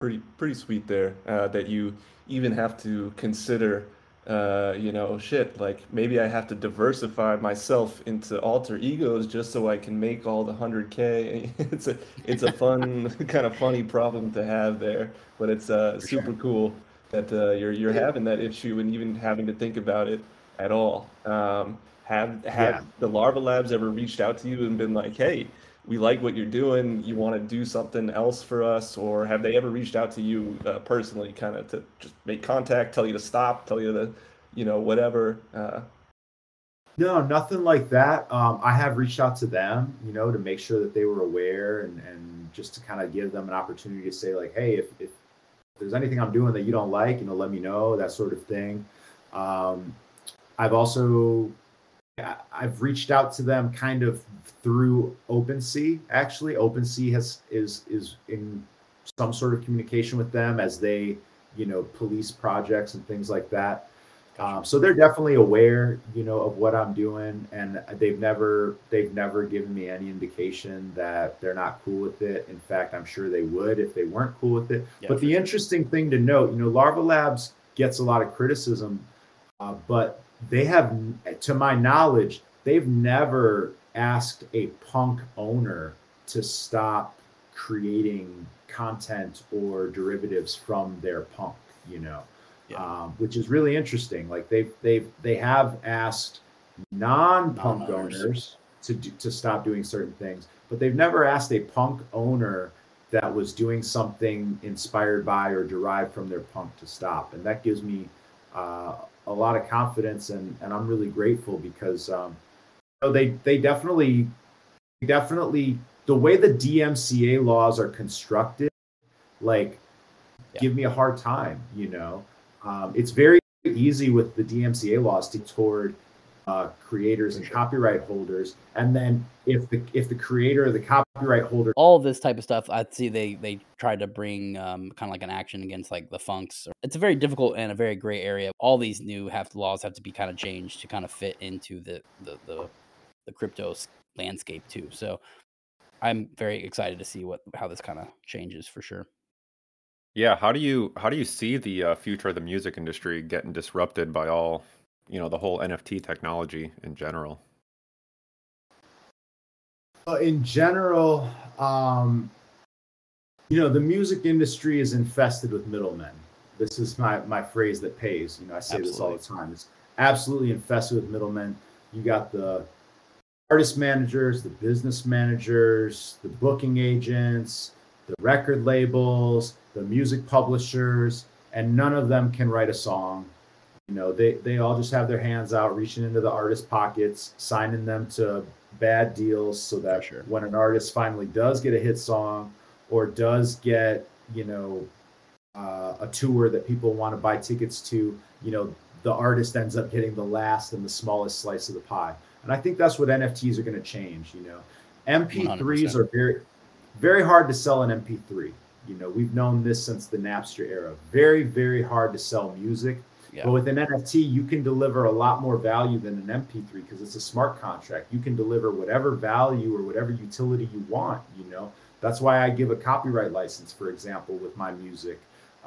pretty pretty sweet there uh, that you even have to consider uh, you know shit like maybe I have to diversify myself into alter egos just so I can make all the 100k it's a it's a fun kind of funny problem to have there but it's uh, For sure. super cool that uh, you're you're having that issue and even having to think about it at all um, have have Yeah. the larva labs ever reached out to you and been like hey we like what you're doing. You want to do something else for us, or have they ever reached out to you uh, personally, kind of to just make contact, tell you to stop, tell you to, you know, whatever? Uh, No, nothing like that. Um, I have reached out to them, you know, to make sure that they were aware and, and just to kind of give them an opportunity to say, like, hey, if, if there's anything I'm doing that you don't like, you know, let me know, that sort of thing. Um, I've also I've reached out to them kind of through OpenSea. Actually, OpenSea has is is in some sort of communication with them as they, you know, police projects and things like that. Um, so they're definitely aware, you know, of what I'm doing, and they've never they've never given me any indication that they're not cool with it. In fact, I'm sure they would if they weren't cool with it. Yeah, but the sure. interesting thing to note, you know, Larva Labs gets a lot of criticism, uh, but they have, to my knowledge, they've never asked a punk owner to stop creating content or derivatives from their punk. You know Yeah. um, which is really interesting. Like they've they've they have asked non-punk Non-owners. owners to do, to stop doing certain things, but they've never asked a punk owner that was doing something inspired by or derived from their punk to stop, and that gives me uh, a lot of confidence, and and I'm really grateful because um, you know, they they definitely definitely the way the DMCA laws are constructed, like Yeah. give me a hard time, you know. Um, it's very easy with the DMCA laws to toward uh, creators and copyright holders, and then if the if the creator or the copyright holder all of this type of stuff i see they they tried to bring um, kind of like an action against like the Phunks. It's a very difficult and a very gray area. All these new have laws have to be kind of changed to kind of fit into the the the, the crypto landscape too. So I'm very excited to see what how this kind of changes for sure. Yeah, how do you how do you see the uh, future of the music industry getting disrupted by all, you know, the whole NFT technology in general? In general, um, you know, the music industry is infested with middlemen. This is my my phrase that pays. You know, I say this all the time. It's absolutely infested with middlemen. You got the artist managers, the business managers, the booking agents, the record labels, the music publishers, and none of them can write a song. You know, they, they all just have their hands out, reaching into the artist pockets, signing them to bad deals so that sure. when an artist finally does get a hit song or does get, you know, uh, a tour that people want to buy tickets to, you know, the artist ends up getting the last and the smallest slice of the pie. And I think that's what NFTs are going to change. You know, MP3s 100%. are very, very hard to sell an MP3. You know, we've known this since the Napster era. Very, very hard to sell music. Yeah. But with an NFT, you can deliver a lot more value than an MP3 because it's a smart contract. You can deliver whatever value or whatever utility you want. You know, that's why I give a copyright license, for example, with my music.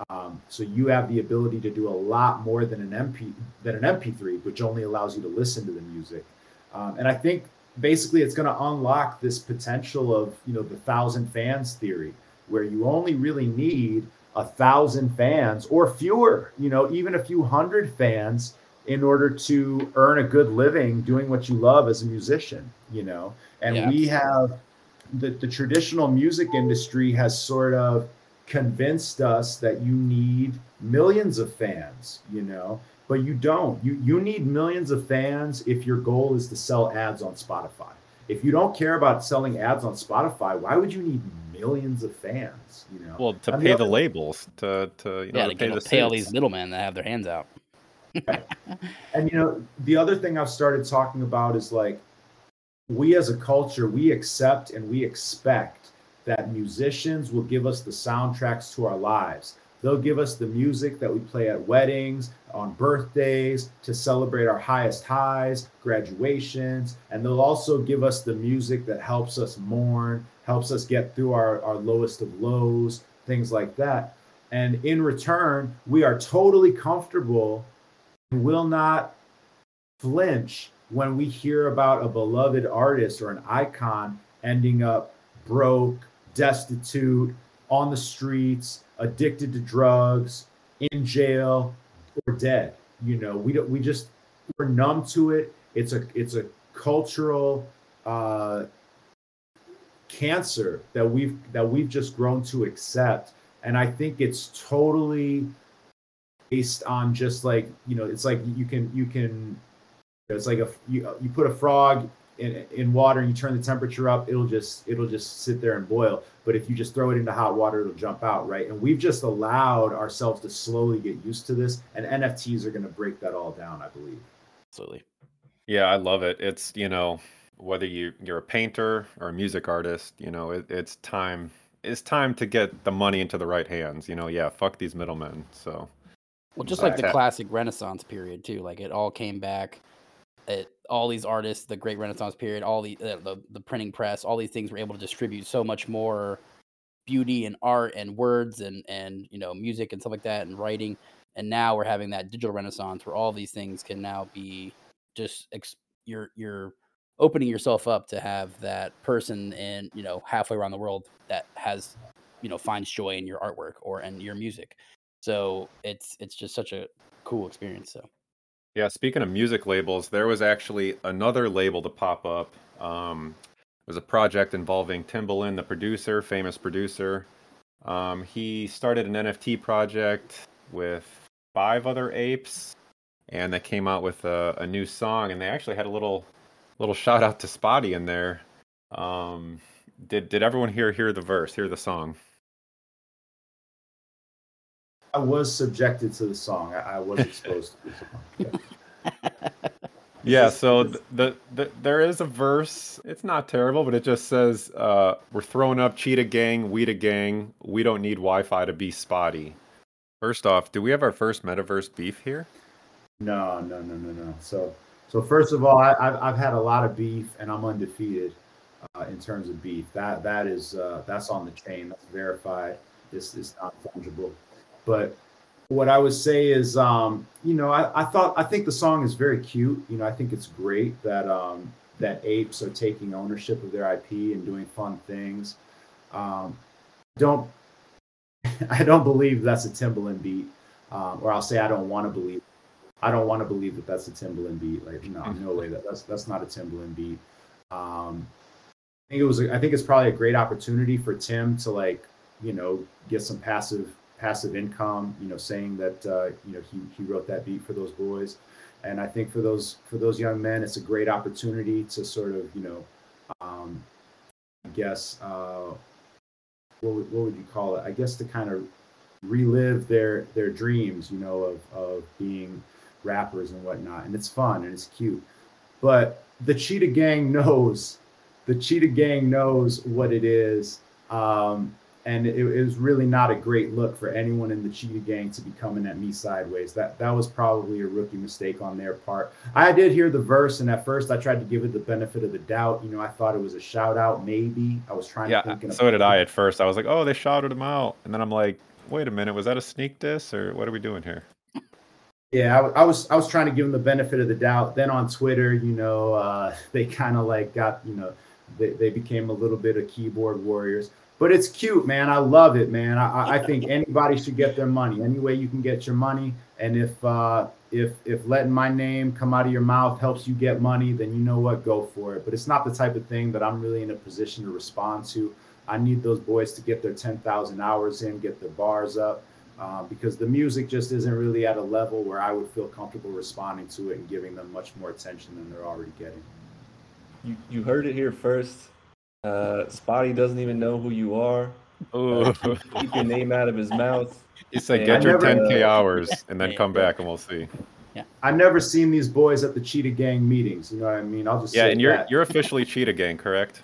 Um, so you have the ability to do a lot more than an MP than an MP3, which only allows you to listen to the music. Um, and I think basically it's going to unlock this potential of you know the thousand fans theory, where you only really need a thousand fans or fewer, you know, even a few hundred fans in order to earn a good living doing what you love as a musician, you know. And yeah. we have the, the traditional music industry has sort of convinced us that you need millions of fans, you know, but you don't. You you need millions of fans if your goal is to sell ads on Spotify. If you don't care about selling ads on Spotify, why would you need millions of fans? You know, well, to and pay the, the labels, to to you know, yeah, to pay, the pay all these middlemen that have their hands out. and you know, the other thing I've started talking about is like we as a culture, we accept and we expect that musicians will give us the soundtracks to our lives. They'll give us the music that we play at weddings, on birthdays, to celebrate our highest highs, graduations, and they'll also give us the music that helps us mourn, helps us get through our, our lowest of lows, things like that. And in return, we are totally comfortable and will not flinch when we hear about a beloved artist or an icon ending up broke, destitute, on the streets, addicted to drugs, in jail, or dead. You know, we don't. We just we're numb to it. It's a it's a cultural uh, cancer that we've that we've just grown to accept, and I think it's totally based on just like you know, it's like you can you can. It's like a you, you put a frog in, in water and you turn the temperature up, it'll just it'll just sit there and boil. But if you just throw it into hot water, it'll jump out, right? And we've just allowed ourselves to slowly get used to this, and NFTs are going to break that all down, I believe. Absolutely. Yeah, I love it. It's you know whether you you're a painter or a music artist, you know it, it's time it's time to get the money into the right hands. You know, yeah, fuck these middlemen. So. Well, just like the classic Renaissance period too, like it all came back it, all these artists, the Great Renaissance period, all the, uh, the the printing press, all these things were able to distribute so much more beauty and art and words and and you know music and stuff like that and writing. And now we're having that digital renaissance where all these things can now be just ex- you're you're opening yourself up to have that person in you know halfway around the world that has you know finds joy in your artwork or in your music. So it's it's just such a cool experience. So yeah, speaking of music labels, there was actually another label to pop up. Um, it was a project involving Timbaland, the producer, famous producer. Um, he started an NFT project with five other apes, and they came out with a, a new song. And they actually had a little little shout out to Spottie in there. Um, did did everyone hear hear the verse, hear the song? I was subjected to the song. I, I was exposed to the song. Yeah. yeah so the, the, the, there is a verse. It's not terrible, but it just says, uh, "We're throwing up cheetah gang, we a gang. We don't need Wi-Fi to be spotty." First off, do we have our first metaverse beef here? No, no, no, no, no. So, so first of all, I, have I've had a lot of beef, and I'm undefeated. uh, in terms of beef. That that is uh, that's on the chain. That's verified. This is not fungible. But what I would say is, um, you know, I, I thought I think the song is very cute. You know, I think it's great that um, that apes are taking ownership of their IP and doing fun things. Um, don't I don't believe that's a Timbaland beat, um, or I'll say I don't want to believe. I don't want to believe that that's a Timbaland beat. Like no, no way that that's that's not a Timbaland beat. Um, I think it was. I think it's probably a great opportunity for Tim to like you know get some passive passive income. You know, saying that uh, you know he he wrote that beat for those boys, and I think for those for those young men, it's a great opportunity to sort of you know, um, I guess uh, what would, what would you call it? I guess to kind of relive their their dreams. You know, of of being rappers and whatnot, and it's fun and it's cute, but the Cheetah Gang knows the Cheetah Gang knows what it is. Um, and it, it, was really not a great look for anyone in the Cheetah Gang to be coming at me sideways. That that was probably a rookie mistake on their part. I did hear the verse, and at first I tried to give it the benefit of the doubt. You know, I thought it was a shout out, maybe. I was trying yeah, to think. Yeah, so did I at first. I was like, oh, they shouted him out, and then I'm like, wait a minute, was that a sneak diss or what are we doing here? Yeah, I, I, was I was trying to give them the benefit of the doubt. Then on Twitter, you know, uh, they kind of like got you know they, they became a little bit of keyboard warriors. But it's cute, man. I love it, man. I, I think anybody should get their money. Any way you can get your money, and if uh, if if letting my name come out of your mouth helps you get money, then you know what, go for it. But it's not the type of thing that I'm really in a position to respond to. I need those boys to get their 10,000 hours in, get their bars up, uh, because the music just isn't really at a level where I would feel comfortable responding to it and giving them much more attention than they're already getting. You you heard it here first. Uh, Spottie doesn't even know who you are. Uh, keep your name out of his mouth. He said, "Get your 10k uh, hours and then come back and we'll see." Yeah. I've never seen these boys at the Cheetah Gang meetings. You know what I mean? I'll just yeah. and you're that. you're officially Cheetah Gang, correct?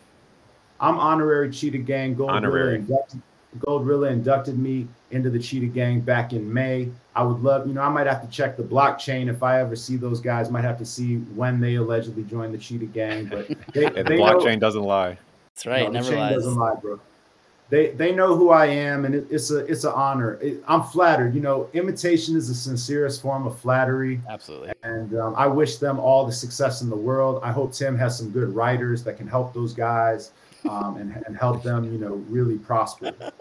I'm honorary Cheetah Gang. Gold honorary. Inducted, Goldrilla inducted me into the Cheetah Gang back in May. I would love, you know, I might have to check the blockchain if I ever see those guys. Might have to see when they allegedly joined the Cheetah Gang, but they, the they blockchain know, doesn't lie. That's right, no, never lies. Doesn't lie, bro. They they know who I am, and it, it's a it's an honor. It, I'm flattered. You know, imitation is the sincerest form of flattery. Absolutely. And um, I wish them all the success in the world. I hope Tim has some good writers that can help those guys um, and and help them, you know, really prosper.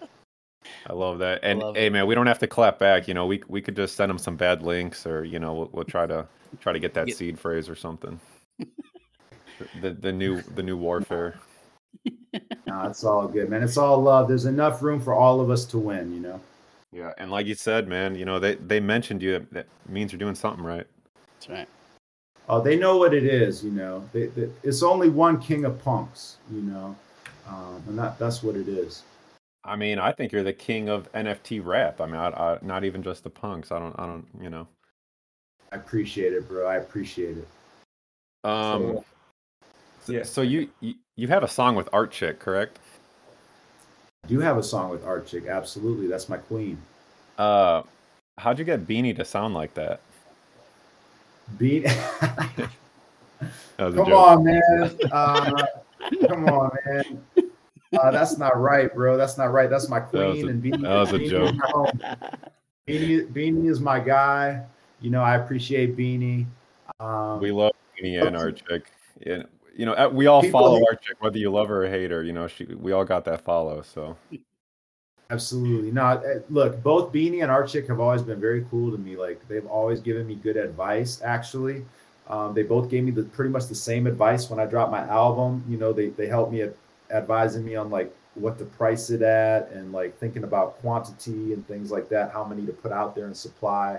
I love that. And love hey, it. man, we don't have to clap back. You know, we we could just send them some bad links, or you know, we'll, we'll try to try to get that seed phrase or something. the the new the new warfare. No, it's all good, man. It's all love. There's enough room for all of us to win. You know. Yeah, and like you said, man, you know they they mentioned you. That means you're doing something right. That's right. Oh, they know what it is. You know, they, they, it's only one king of punks. You know, um, and that that's what it is. I mean, I think you're the king of NFT rap. I mean, I, I, not even just the punks. I don't, I don't, you know. I appreciate it, bro. I appreciate it. Um, so, yeah. So you, you you have a song with Art Chick, correct? I do have a song with Art Chick. Absolutely, that's my queen. Uh, how'd you get Beanie to sound like that? Beanie. come on, man. Uh, come on, man. Uh, that's not right, bro. That's not right. That's my queen. That and Beanie, that was a Beanie joke. Beanie, Beanie is my guy. You know, I appreciate Beanie. Um, we love Beanie and Art Chick. Yeah, you know, we all follow hate, Art Chick, whether you love her or hate her. You know, she we all got that follow. So absolutely. No, eh, look, both Beanie and Art Chick have always been very cool to me. Like they've always given me good advice. Actually, um, they both gave me the pretty much the same advice when I dropped my album. You know, they they helped me advising me on like what to price it at and like thinking about quantity and things like that, how many to put out there and supply.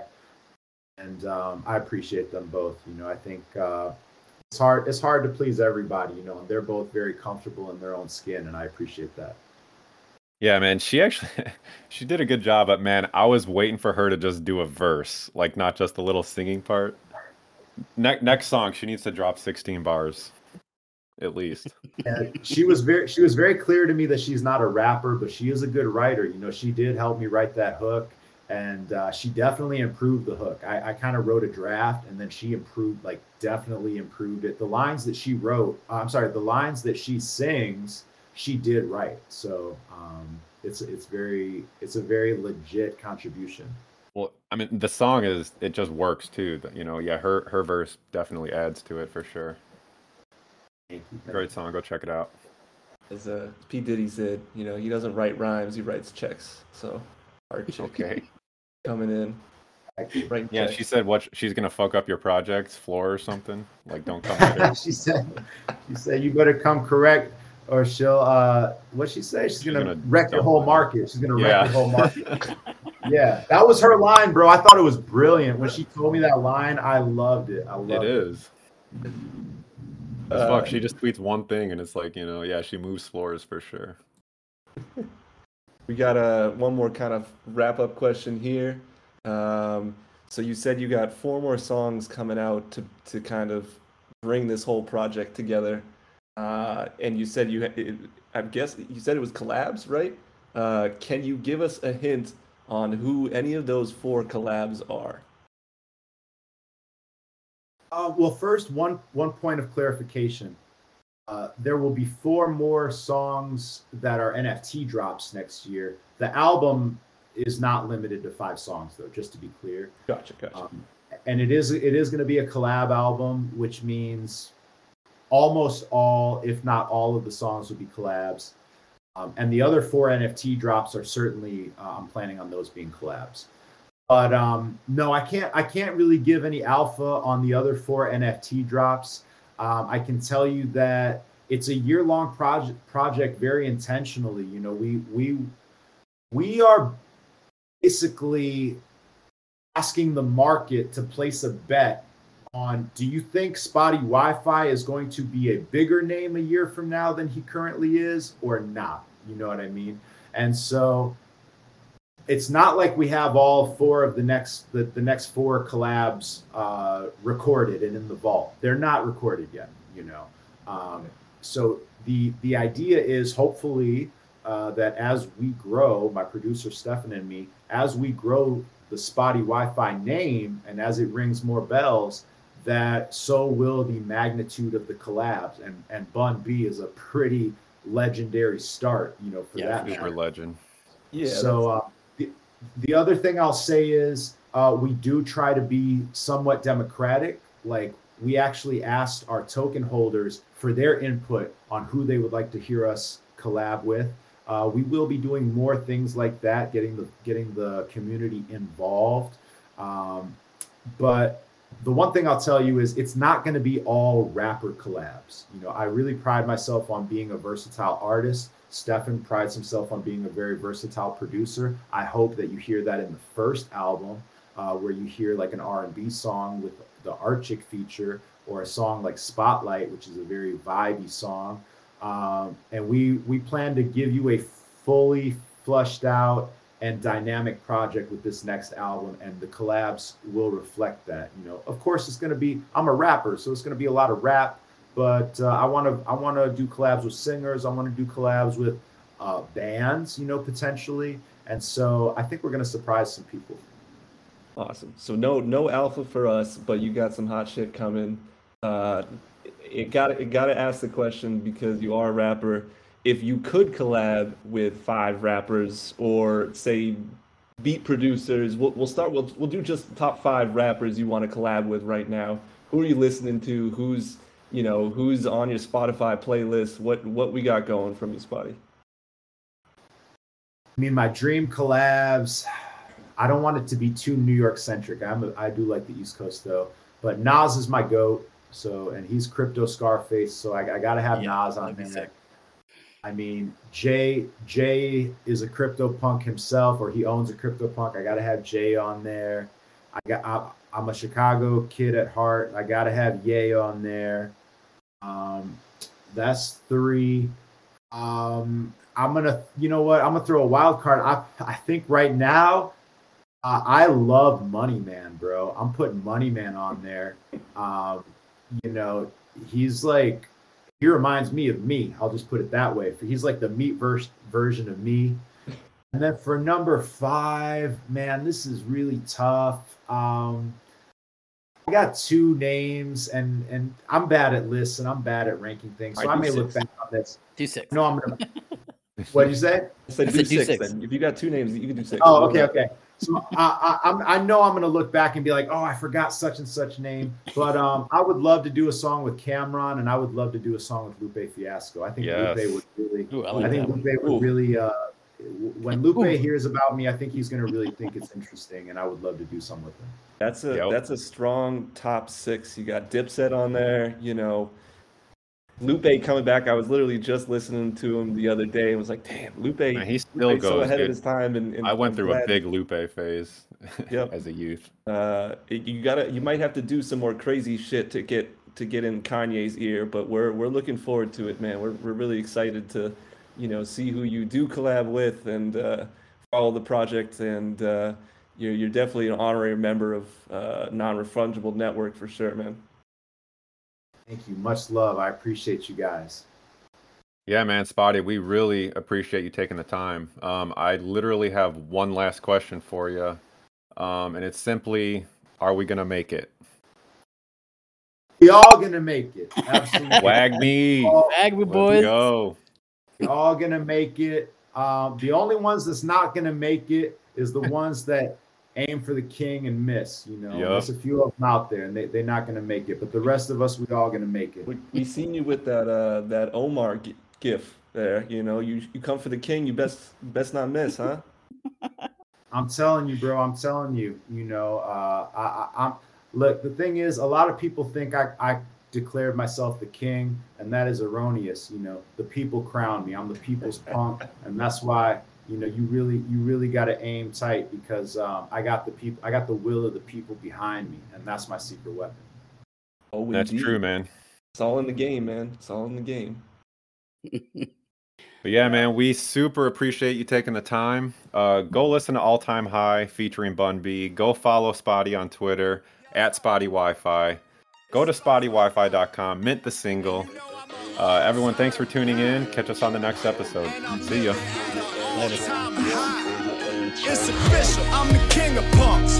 And um, I appreciate them both. You know, I think uh, it's hard. It's hard to please everybody. You know, and they're both very comfortable in their own skin, and I appreciate that. Yeah, man. She actually she did a good job. But man, I was waiting for her to just do a verse, like not just a little singing part. Ne- next song, she needs to drop 16 bars at least. She was very she was very clear to me that she's not a rapper, but she is a good writer. You know, she did help me write that hook. And uh, she definitely improved the hook. I, I kind of wrote a draft, and then she improved, like definitely improved it. The lines that she wrote, uh, I'm sorry, the lines that she sings, she did right. So um, it's it's very it's a very legit contribution. Well, I mean, the song is it just works too. You know, yeah, her her verse definitely adds to it for sure. Thank you. Great song. Go check it out. As uh, P Diddy said, you know, he doesn't write rhymes; he writes checks. So, Art Chick Okay. coming in, Thank you. writing Yeah, she said what she's gonna fuck up your project's floor or something. Like, don't come she said, she said, you better come correct, or she'll. uh What she say? She's, She's gonna, gonna wreck your dump whole market. She's gonna wreck Yeah. your whole market. yeah, that was her line, bro. I thought it was brilliant when she told me that line. I loved it. I loved It it. is. Uh, fuck. She just tweets one thing, and it's like, you know, yeah, she moves floors for sure. We got a one more kind of wrap up question here. Um, so you said you got four more songs coming out to to kind of bring this whole project together, uh, and you said you it, I guess you said it was collabs, right? Uh, can you give us a hint on who any of those four collabs are? Uh, well, first, one one point of clarification. Uh, there will be four more songs that are NFT drops next year. The album is not limited to five songs, though. Just to be clear. Gotcha, gotcha. Um, and it is it is going to be a collab album, which means almost all, if not all, of the songs will be collabs. Um, and the other four NFT drops are certainly uh, I'm planning on those being collabs. But um, no, I can't I can't really give any alpha on the other four NFT drops. Um, I can tell you that it's a year long project project very intentionally. You know, we we we are basically asking the market to place a bet on do you think Spottie Wi-Fi is going to be a bigger name a year from now than he currently is or not? You know what I mean? And so it's not like we have all four of the next the, the next four collabs uh, recorded and in the vault. They're not recorded yet, you know. Um, so the the idea is hopefully uh, that as we grow, my producer Stefan and me, as we grow the Spottie Wi-Fi name and as it rings more bells, that so will the magnitude of the collabs. And and Bun B is a pretty legendary start, you know, for Yeah, that For matter. sure, legend. yeah. So uh, the, the other thing I'll say is uh, we do try to be somewhat democratic. Like we actually asked our token holders for their input on who they would like to hear us collab with. Uh, we will be doing more things like that, getting the getting the community involved. Um, but the one thing I'll tell you is it's not going to be all rapper collabs. You know, I really pride myself on being a versatile artist. Stefan prides himself on being a very versatile producer. I hope that you hear that in the first album, uh, where you hear like an R&B song with the Art Chick feature, or a song like Spotlight, which is a very vibey song. Um, and we we plan to give you a fully flushed out and dynamic project with this next album and the collabs will reflect that you know of course it's going to be i'm a rapper so it's going to be a lot of rap but uh, i want to i want to do collabs with singers i want to do collabs with uh, bands you know potentially and so i think we're going to surprise some people Awesome. So no no alpha for us, but you got some hot shit coming. Uh, it got it got to ask the question because you are a rapper. If you could collab with five rappers or say beat producers, we'll, we'll start. We'll we'll do just top five rappers you want to collab with right now. Who are you listening to? Who's you know who's on your Spotify playlist? What what we got going from you, Spottie? I mean, my dream collabs. I don't want it to be too New York centric. I'm a, I do like the East Coast though, but Nas is my goat. So and he's crypto Scarface. So I, I got to have Yeah, Nas on that'd be there. sick. I mean, Jay Jay is a crypto punk himself, or he owns a crypto punk. I got to have Jay on there. I got I, I'm a Chicago kid at heart. I got to have Ye on there. Um, that's three. Um, I'm gonna, you know what? I'm gonna throw a wild card. I I think right now, uh, I love Money Man, bro. I'm putting Money Man on there. Um, you know, he's like he reminds me of me. I'll just put it that way. He's like the meat verse version of me. And then for number five, man, this is really tough. Um, I got two names, and and I'm bad at lists, and I'm bad at ranking things, so All right, I may do look back on this. Two six. No, I'm gonna. What did you say? I said I do said do six, six. then. If you got two names, you can do six. Oh, okay, okay. So I, I, I'm, I know I'm gonna look back and be like, oh, I forgot such and such name. But um, I would love to do a song with Cam'ron, and I would love to do a song with Lupe Fiasco. I think Yes. Lupe would really. Ooh, I I, think that. Lupe would Ooh. really. Uh, when Lupe Ooh. hears about me, I think he's gonna really think it's interesting, and I would love to do some with him. That's a Yep. that's a strong top six. You got Dipset on there, you know. Lupe coming back. I was literally just listening to him the other day and was like, "Damn, Lupe, Man, he still Lupe's so goes. ahead of his time." And, and I went I'm through a big Lupe phase Yep. as a youth. Uh, you gotta, you might have to do some more crazy shit to get to get in Kanye's ear, but we're we're looking forward to it, man. We're we're really excited to, you know, see who you do collab with and uh, follow the project. And uh, you're you're definitely an honorary member of uh, non-refungible network for sure, man. Thank you. Much love. I appreciate you guys. Yeah, man, Spottie, we really appreciate you taking the time. Um, I literally have one last question for you, um, and it's simply, are we gonna make it? We all gonna make it. Absolutely. WAGMI. All- Bag me, Let's boys. go. We all gonna make it. Um, the only ones that's not gonna make it is the ones that aim for the king and miss. You know, Yup. there's a few of them out there, and they they're not gonna make it. But the rest of us, we all gonna make it. We we seen you with that uh that Omar gi- gif there. You know, you you come for the king, you best best not miss, huh? I'm telling you, bro. I'm telling you. You know, uh, I, I, I'm look. The thing is, a lot of people think I, I declared myself the king, and that is erroneous. You know, the people crown me. I'm the people's punk, and that's why you know you really you really got to aim tight because um, I got the people. I got the will of the people behind me, and that's my secret weapon. Oh, That's indeed. true, man. It's all in the game, man. It's all in the game. But yeah, man, we super appreciate you taking the time. Uh, go listen to All Time High featuring Bun B. Go follow Spottie on Twitter at Spottie Wi-Fi. Go to spottiewifi.com. Mint the single. Uh, everyone, thanks for tuning in. Catch us on the next episode. See ya.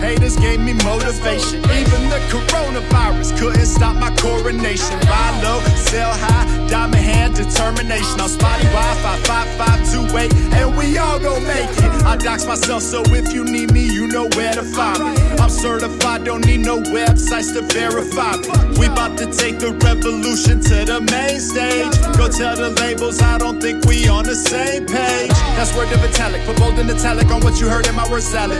Haters gave me motivation. Even the coronavirus couldn't stop my coronation. Buy low, sell high, diamond hand determination. On Spottie Wi-Fi 5528, and we all gon' make it. I dox myself, so if you need me, you know where to find me. I'm certified, don't need no websites to verify me. We bout to take the revolution to the main stage. Go tell the labels, I don't think we on the same page. That's word of italic, put bold in italic on what you heard in my word salad.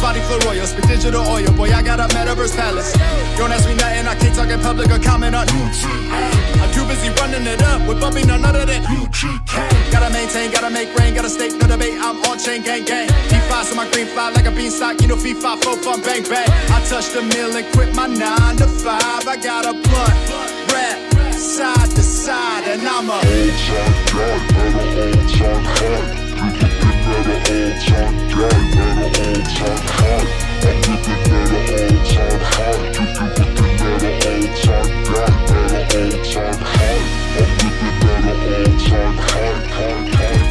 Spottie flow spit digital oil, boy, I got a metaverse palace. Don't ask me nothing, I can't talk in public or comment on I'm too busy running it up with bumping on none of that. Gotta maintain, gotta make rain, gotta stay, no debate, I'm on chain gang gang. P5 so my green fly like a beanstalk, you know, five, four, fun, bang bang. I touched the mill and quit my nine to five. I got a blunt, rap, side to side, and I'm a old time guy, old time high. Old time high.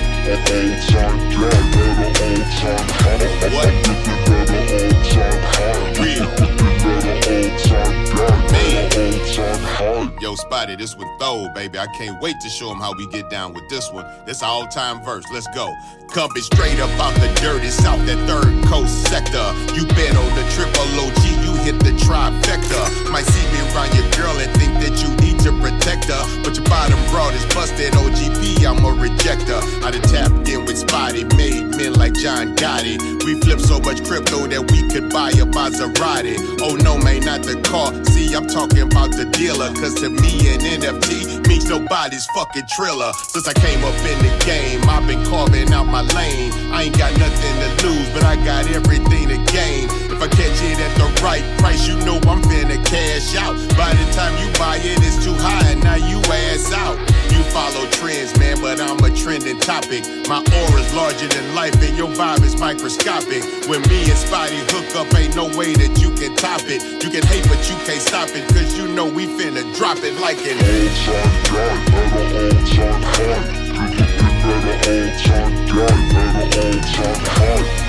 Yo, Spottie, this one throw, baby. I can't wait to show him how we get down with this one. This all time verse. Let's go. Coming straight up out the dirty south, that third coast sector. You bet on the triple OG, you hit the trifecta. Might see me around your girl and think that you need to protect her. But your bottom broad is busted. OGP, I'm a rejector. I done tapped in with Spottie, made men like John Gotti. We flip so much crypto that we could buy a Maserati. Oh no, man, not the car. See, I'm talking about the dealer. Cause to me, an NFT means nobody's fucking triller. Since I came up in the game, I've been carving out my lane. I ain't got nothing to lose, but I got everything to gain. If I catch it at the right price, you know I'm finna cash out. By the time you buy it, it's too high, and now you ass out. You follow trends, man, but I'm a trending topic. My aura's larger than life, and your vibe is microscopic. When me and Spottie hook up, ain't no way that you can top it. You can hate, but you can't stop it, cause you know we finna drop it like an old time guy, better old time high. You looking better old time guy, time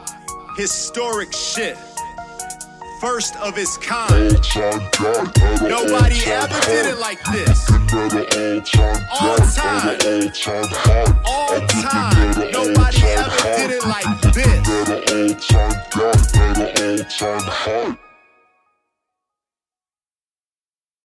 historic shit. First of its kind. Nobody ever did it like this. All time. All time. Nobody ever did it like this.